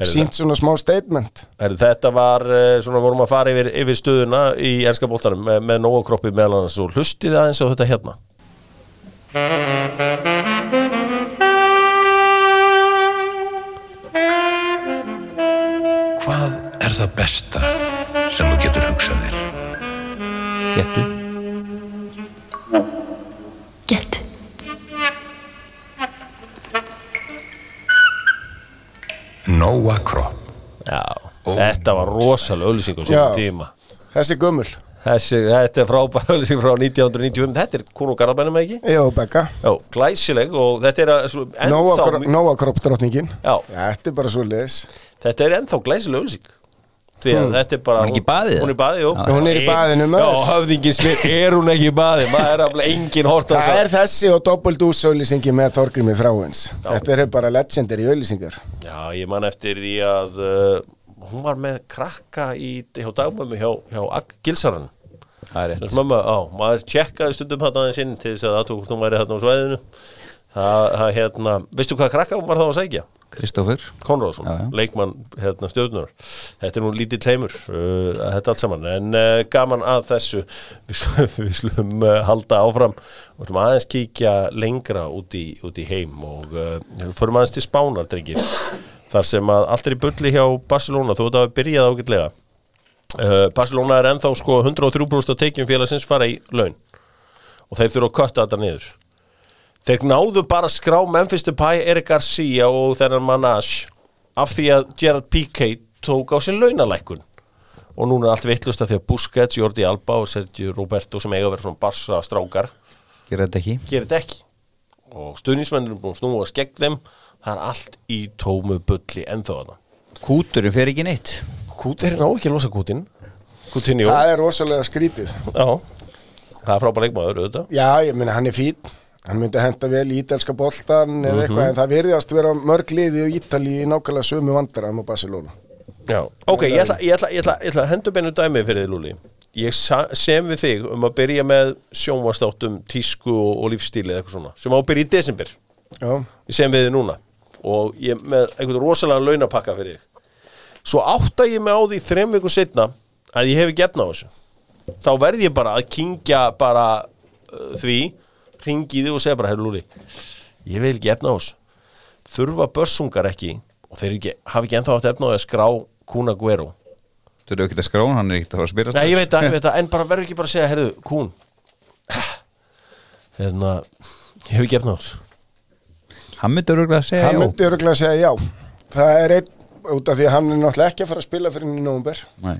Sýnt svona smá statement Heru, þetta var eh, svona vorum að fara yfir, yfir stöðuna í ennska bóltanum með, með nógu kroppi meðal annars og hlustið aðeins á þetta hérna Hvað er það besta sem þú getur hugsað þér? Gettu Get. Nóa kropp. Já, þetta var rosalega sínum Já. tíma Þessi gummul Þessi, þetta er frábæra auðlýsing frá 1995 Þetta er Kuno Garðabænum ekki? Jó, Já, glæsileg og þetta er ennþá, Nóa kropp drottningin Já. Þetta er bara svo liðis þetta er ennþá glæsileg auðlýsing Því að þetta er bara Hún er ekki í baði, Hún er í baði, jú. Já. Hún er í baðinu, maður. Já, höfðingin smið, er hún ekki í baði Maður er alveg engin hort á Það er þessi og doppelt auðlýsingi með Þorgrimi Þráins. Þetta er bara legendary auðlýsingar Já, ég man eftir því að uh, hún var með krakka í, hjá dagmömmu hjá, hjá Agg Gilsaran Það er rétt. Þess mamma, á, maður tjekkaði stundum hann aðeins inn til þess að aðtók hvort hún væri hérna á svæðinu. Það, það hérna, veistu hvað krakka hún var þá að segja? Kristófur já. leikmann hérna, stjórnur þetta er nú lítið teimur uh, þetta allt saman, en uh, gaman að þessu. Við slum, við slum uh, halda áfram, við slum aðeins kíkja lengra út í, út í heim og uh, við fórum aðeins til Spánar drengir, þar sem að allt er í bulli hjá Barcelona, þú veit að hafa byrjað ágætlega. Uh, Barcelona er ennþá sko 103% af tekjum félagsins fara í laun. Og þeir þurfa að kötta þetta niður Þeir náðu bara að skrá Memphis Depay, Eric Garcia og þennan Manage af því að Gerard Piqué tók á sér launalækkun. Og núna er allt vittlust af því að Busquets, Jordi Alba og Sergio Roberto sem eiga að vera svona barsa strákar Gerðu þetta ekki. gerir þetta ekki. Og stuðnismennir er búin að snúa skegg þeim. Það er allt í tómu bulli ennþá þarna. Kúturinn fer ekki neitt. Kútin á ekki að losa kútin Kútin, jú, Það er rosalega skrítið. Já. Það er frábæð leikmaður, auðvitað. Já, ég meina hann er fín Hann myndi henda vel í ítalska boltan Mhm. eða eitthvað en það virðast vera mörg liði og Ítali í nákvæmlega sömu vandræðum á Barcelona Já, ok, ég ætla, ég ætla, ég ætla, ég ætla að hendur beinu dæmi fyrir þið, Lúli. Ég sem við þig um að byrja með sjónvastáttum, tísku og, og lífstíli eða eitthvað svona, sem á að byrja í desember. Já, Ég sem við þið núna. Og ég með einhvern rosalega launapakka fyrir þig. Svo átta ég mig á því þrem viku setna að ég hef ekki efna á þessu. Þá verð ég bara að kingja bara uh, því, ringi þig og segja bara, herru Lúli, ég vil ekki efna á þessu. Þurfa börsungar ekki, og þeir ekki, hafa ekki ennþá átt efna á því að skrá Kuna Guero. Þú eru ekki að skrá, hann er ekki að fara að spila Nei, ég veit það, ég veit það, en bara verður ekki bara að segja, herðu, kún Hérna, ég hef ekki efna á þessu Hann myndi öruglega að segja hann já myndi öruglega segja já Það er einn út af því að hann er náttúrulega ekki að fara að spila fyrir henni í Nei.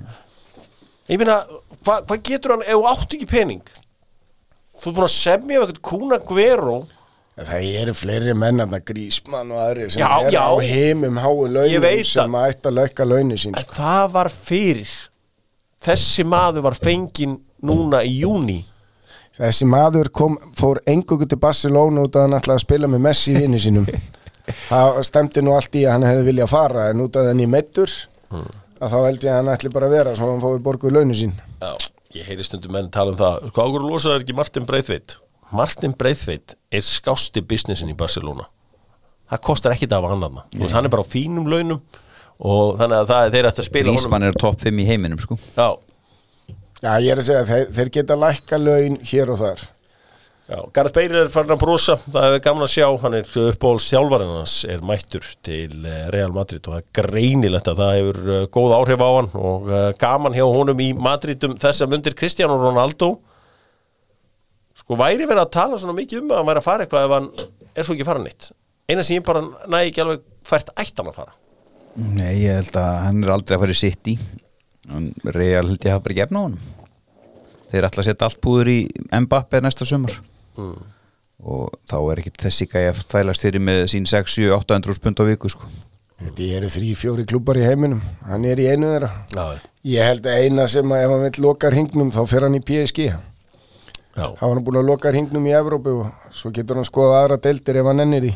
Ég meina, hvað hva getur hann ef þú átt ekki pening? Þú ert búin að semja við eitthvað Kuna Guero Það eru fleiri mennarna grísmann og aðri sem Já, eru já. á heimum háu launum sem að ætta að lauka launin sín sko. það var fyrir. Þessi maður var fenginn núna í júni Þessi maður kom, fór engungu til Barcelona út að hann ætlaði að spila með Messi vinnu sínum. Það stemdi nú allt í að hann hefði viljað fara en út að hann í meittur að þá held ég að hann ætli bara að vera svo hann fóði borguð launin sín. Já, ég heyri stundum menn tala um það. Hvað águr losaður ekki Martin Breithveit? Martin Breithveit er skásti businessin í Barcelona. Það kostar ekki það af hann hann Hann er bara á fínum launum og þannig að það er þeir ætti að spila Grísmann er topp 5 í heiminum sko. Já, Já, ég er að segja, þeir, þeir geta lækka laun hér og þar Gareth Bale er farin að brosa það er gaman að sjá, hann er uppáhalds þjálfarinn hans er mættur til eh, Real Madrid og það er greinilegt að það hefur eh, góð áhrif á hann og eh, gaman hjá honum í Madrid um þess að mundir. Cristiano Ronaldo. Sko væri verið að tala svona mikið um að hann væri að fara eitthvað ef hann er svo ekki fara neitt? Eina sem ég bara næ ekki alveg hvert ætti hann að fara? Nei, ég held að hann er aldrei að fara í City. En Real held ég hafa bara gefna á hann Þeir ætla að setja allt púður í Mbappe næsta sumar og þá er ekki þessi gæja að þælast fyrir með sín 6, 7, 800 pund á viku sko. Þetta eru þrý, fjóri klúbar í heiminum. Hann er í einu þeirra. Já, Ég held að eina sem að ef hann vill loka hringnum þá fer hann í PSG Já. þá var hann búin að loka hringnum í Evrópu og svo getur hann skoða aðra deildir ef hann ennir í.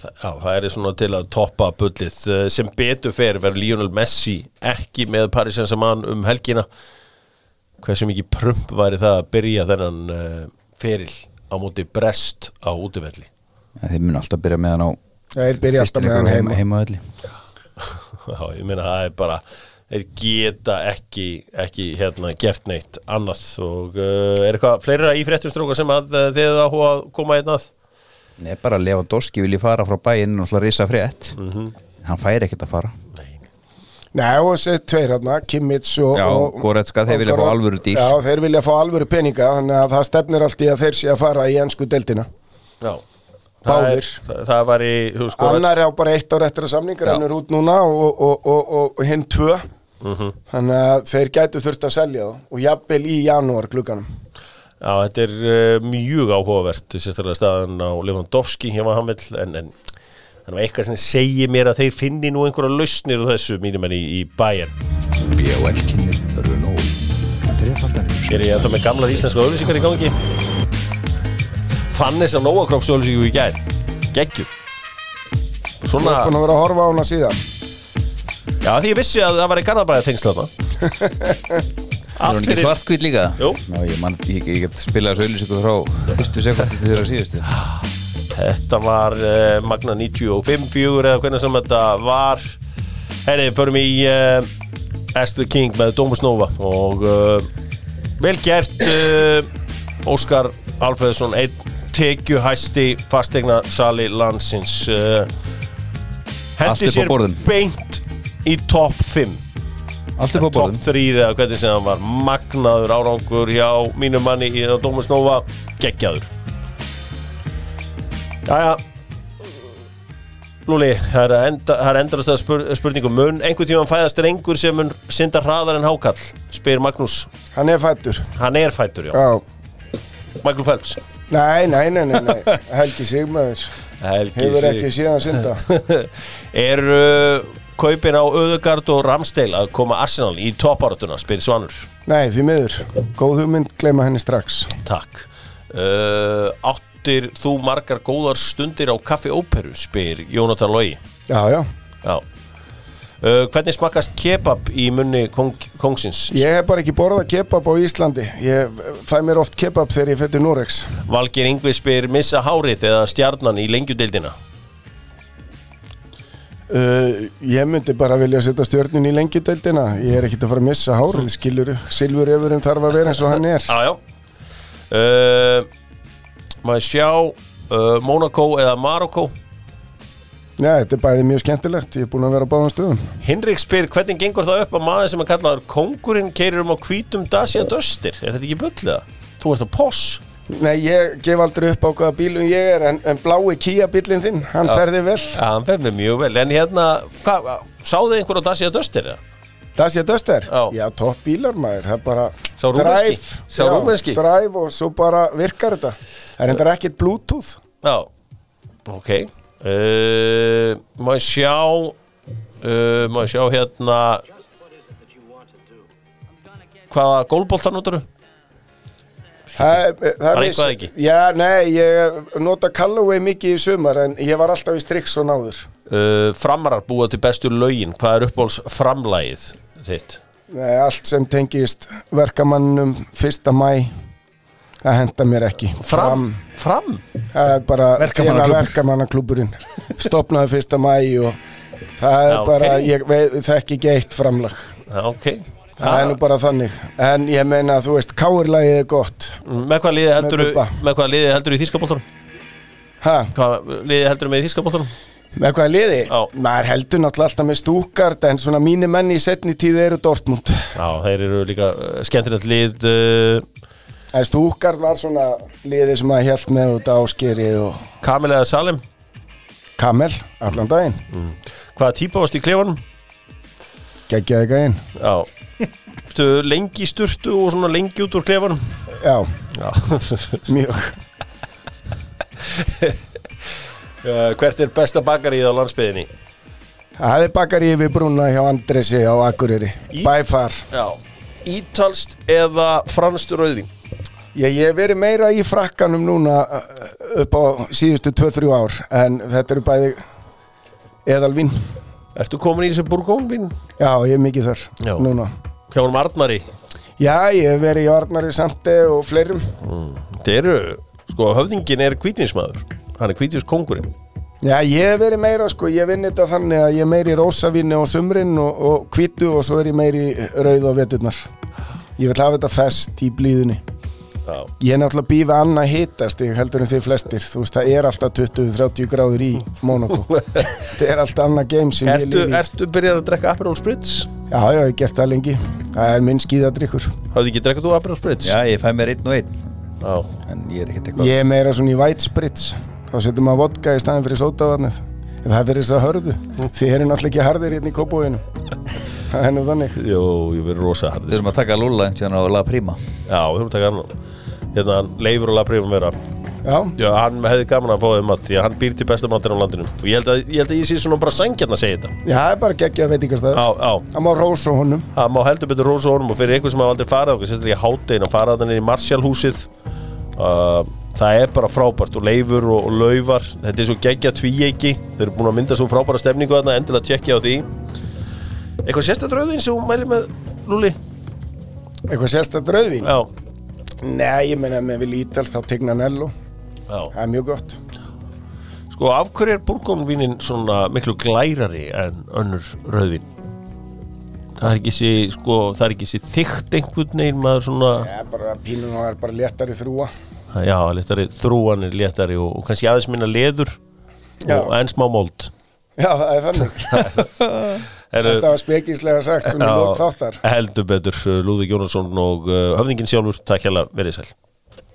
Já, það er svona til að toppa bullið. Eh, sem betur fer verður Lionel Messi ekki með Paris Saint-Germain um helgina. Hversu mikið prump væri það að byrja þennan uh, feril á móti brest á útivelli. Ja, Þeir mun alltaf byrja með hann á þeir byrja alltaf með hann heima. heima öllu Já, ég meina það er bara þeir geta ekki, ekki hérna gert neitt annað. Og uh, er eitthvað fleira í fréttumstróka sem að uh, þið áhuga að koma einn að? Nei, bara Lewandowski vilji fara frá bæinn og hlað risa frétt. Hann færi ekkert að fara Nei, og þessi tveir hérna, Kimmich og, Já, og Goretzka, þeir vilja fá alvöru díl. Já, þeir vilja fá alvöru peninga þannig að það stefnir allt í að þeir sé að fara í ennsku deildina Já Báðir. Það, það, það var í sko, Annar er á bara eitt ár eftir að samningar hann er út núna og, og, og, og, og hinn tvö Mhm. þannig að þeir gætu þurft að selja þá og jafnvel í janúar klukkanum Já, þetta er uh, mjög áhugavert sérstaklega staðan á Lewandowski hjá Hamel en, en þannig að eitthvað sem segir mér að þeir finni nú einhverja lausnir á þessu mínum enn í, í Þrefaldar Er ég ennþá með gamlar íslenska auðlýsingar í gangi. Fann þess að Nóa Króks auðlýsingu í gær. Geggjur. Þú Svona, er búin að vera að horfa á hana síðan. Já því ég vissi að það var í Garðabæða tengsla Er ekki fyrir svartkvít líka? Jú. Já, ég, man, ég, ég get spilað þessu auðlýsingu frá fyrstu sekundi til þeirra síðustu Þetta var uh, Magna 95-4 eða hvernig sem þetta var. Herri, förum í uh, Esther King með Dómus Nova og uh, vel gert uh, Óskar Alfreðsson einn tekjuhæsti fastegna sali landsins hendi sér beint í topp 5 Allt upp á topp borðum 3 eða hvernig sem hann var. Magnaður árangur hjá mínum manni í Dómus Nova. Geggjaður Jæja. Lúli, það er, enda, er endrast að spur, spurningum. Mun einhvern tímann fæðast drengur sem mun synda hraðar en hákall spyr Magnús, Hann er fættur hann er fættur já, Já, Michael Phelps. Nei, nei, nei, nei, nei. Helgi Sigmaður hefur ekki síðan synda er uh, kaupin á Öðugard og Ramsdale að koma Arsenal í toppáratuna spyr Svanur. Nei, því miður, góð hugmynd, gleyma henni strax. Takk. Uh, Áttir þú margar góðar stundir á Kaffi Óperu spyr Jónatan Lógi Já, já, Já. Uh, Hvernig smakast kebab í munni kong, kongsins? ég hef bara ekki borðað kebab á Íslandi. Ég fæ mér oft kebab þegar ég fyrir Norex Valgir Ingvi spyr missa hárið eða stjarnan í lengjudeildina? Uh, ég myndi bara vilja setja stjörnin í lengjudeldina ég er ekkit að fara að missa hárið skilur Silfur Efurinn þarf að vera eins og hann er. Já, já. Uh, Maður sjá uh, Monaco eða Marokko Já, þetta er bæði mjög skemmtilegt. Ég er búin að vera á báðum stöðum. Hinrik spyr hvernig gengur það upp að maður sem er kallaður kongurinn keirir um á hvítum Dacia Duster Er þetta ekki bulliða? Þú ert á POS Nei, ég gef aldrei upp á hvaða bílum ég er en, en blái Kia bílinn þinn, hann ferði vel. Já, hann fer mér mjög vel. En hérna, hvað, sáðu einhver á Dacia Duster? eða? Dacia Duster? Já. topp bílar maður, það er bara Sá rúmenski? Sá Já, rúmenski? Drive og svo bara virkar þetta Það er endar ekkert Bluetooth Já, ok uh, Má ég sjá uh, Má ég sjá hérna Hvaða gólbolta notar þú? Það, það er eitthvað ekki? Já, nei, ég nota Callaway mikið í sumar en ég var alltaf í Strix og náður Uh, framarar búa til bestu lögin Hvað er uppbóls framlægið þitt? Nei, allt sem tengist verkamannum fyrsta mæ það henda mér ekki Fram? Fram? Það er bara Verkamannaklúbbur. verkamannaklúburinn stopnaði fyrsta mæ og það er Já, bara, ég veit, þekki ekki eitt framlag Já, ok það er nú bara þannig. En ég meina, þú veist, káirlagið er gott. Með hvað liði heldur Með hvað liði heldur í þýskaboltanum? ha, Hvað liði heldur með í þýskaboltanum? með hvað liði? Maður heldur náttúrulega alltaf með stúkart en svona mínu menni í setni tíð eru Dortmund. Já, þeir eru líka uh, skemmtilegt lið uh, en stúkart var svona liði sem að hjælt með út áskeri og Kamil eða Salim Kamel, allan daginn. Hvaða típa varst í klefanum? geggjaði gæinn. Já lengi sturtu og svona lengi út úr klefanum? Já, Já. Mjög. Uh, Hvert er besta bakarið á landsbyðinni? Það er bakari við brúna hjá Andresi á Akureyri. Í- By far. Já. Ítalst eða franskt rauðvín? Ég, hef verið meira í frakkanum núna uh, upp á síðustu 2-3 ár en þetta eru bæði eðalvín. Ertu komin í þessu burgónvin? Já, ég er mikið þar Já. núna Hjá honum Arnari? Já, ég hef verið í Arnari Sandi og fleirum. Þetta eru, sko, höfðingin er kvítvinsmaður Hann er kvítvinskongurinn Já, ég hef verið meira, sko, ég vinn þetta þannig að ég er meiri í rósavinni á sumrin og, og hvítu og svo er ég meiri í rauð á veturnar. Ég vil hafa þetta fest í blíðunni Já, Ég er náttúrulega býða annað hitast ég heldur en þið flestir, þú veist, það er alltaf 20-30 gráður í Monaco Þetta er alltaf annað game sem ég Ertu, lifi í ertu byrjar að drekka Aperol Spritz? Já, já, ég hef gert það lengi. Það er minn skíðadrykkur. Hafði ekki drekkað þú Aperol Spritz? Já, ég fæ mér einn og einn. Já. En ég er ekkert eitthvað Ég er meira svona í white spritz. Þá setjum maður vodka í staðin fyrir sótavatnið. En það fyrir þess að hörðu. Þið eru náttúrulega ekki harðir hérna í kópóinu Það er nú þannig. Jú, ég verið rosa Við harðið erum að taka Lula einhvern tíðan á La Prima. Já, við höfum takað hann Hérna, leifur og labrifum vera. Já, hann hefði gaman að fá þeim mat Því að hann býr til besta matin á landinu. Og ég held að ég, held að ég sé svona bara sængjarn að segja þetta. Já það er bara geggja veitingastæður Já, já. Það má rósa honum. Það má heldur betur rosa honum og fyrir einhver sem hafa aldrei farið okkur, sérstaklega í háttegin að fara þannig í Marshallhúsið uh, það er bara frábært. Og leifur og, og laufar, þetta er svo geggja tvíeiki. Þeir eru búin að mynda svo frábæra stemningu þarna endilega tjekkja á því. Eitthvað sérstætt rauðin sem hún mæli með Lúli? Eitthvað sérstætt rauðvín? Já, Nei, ég meina með við lítals þá tegna Nello. Já. Það er mjög gott. Sko, af hverju er búrgónvínin svona miklu glærari en önnur rauðvín? Það er ekki sé, sko, það er ekki sé þykkt einhvern veginn maður svona Já, bara pínun og er bara léttari þrúa Já, léttari, þrúan er léttari og, og kannski aðeins minna leður Já. og enn smá mold. Já, það er þannig Þetta var spekislega sagt svona í lók þáttar. heldur betur Lúðvík Jónasson og uh, höfðingin sjálfur. Takk hérlega verið sæl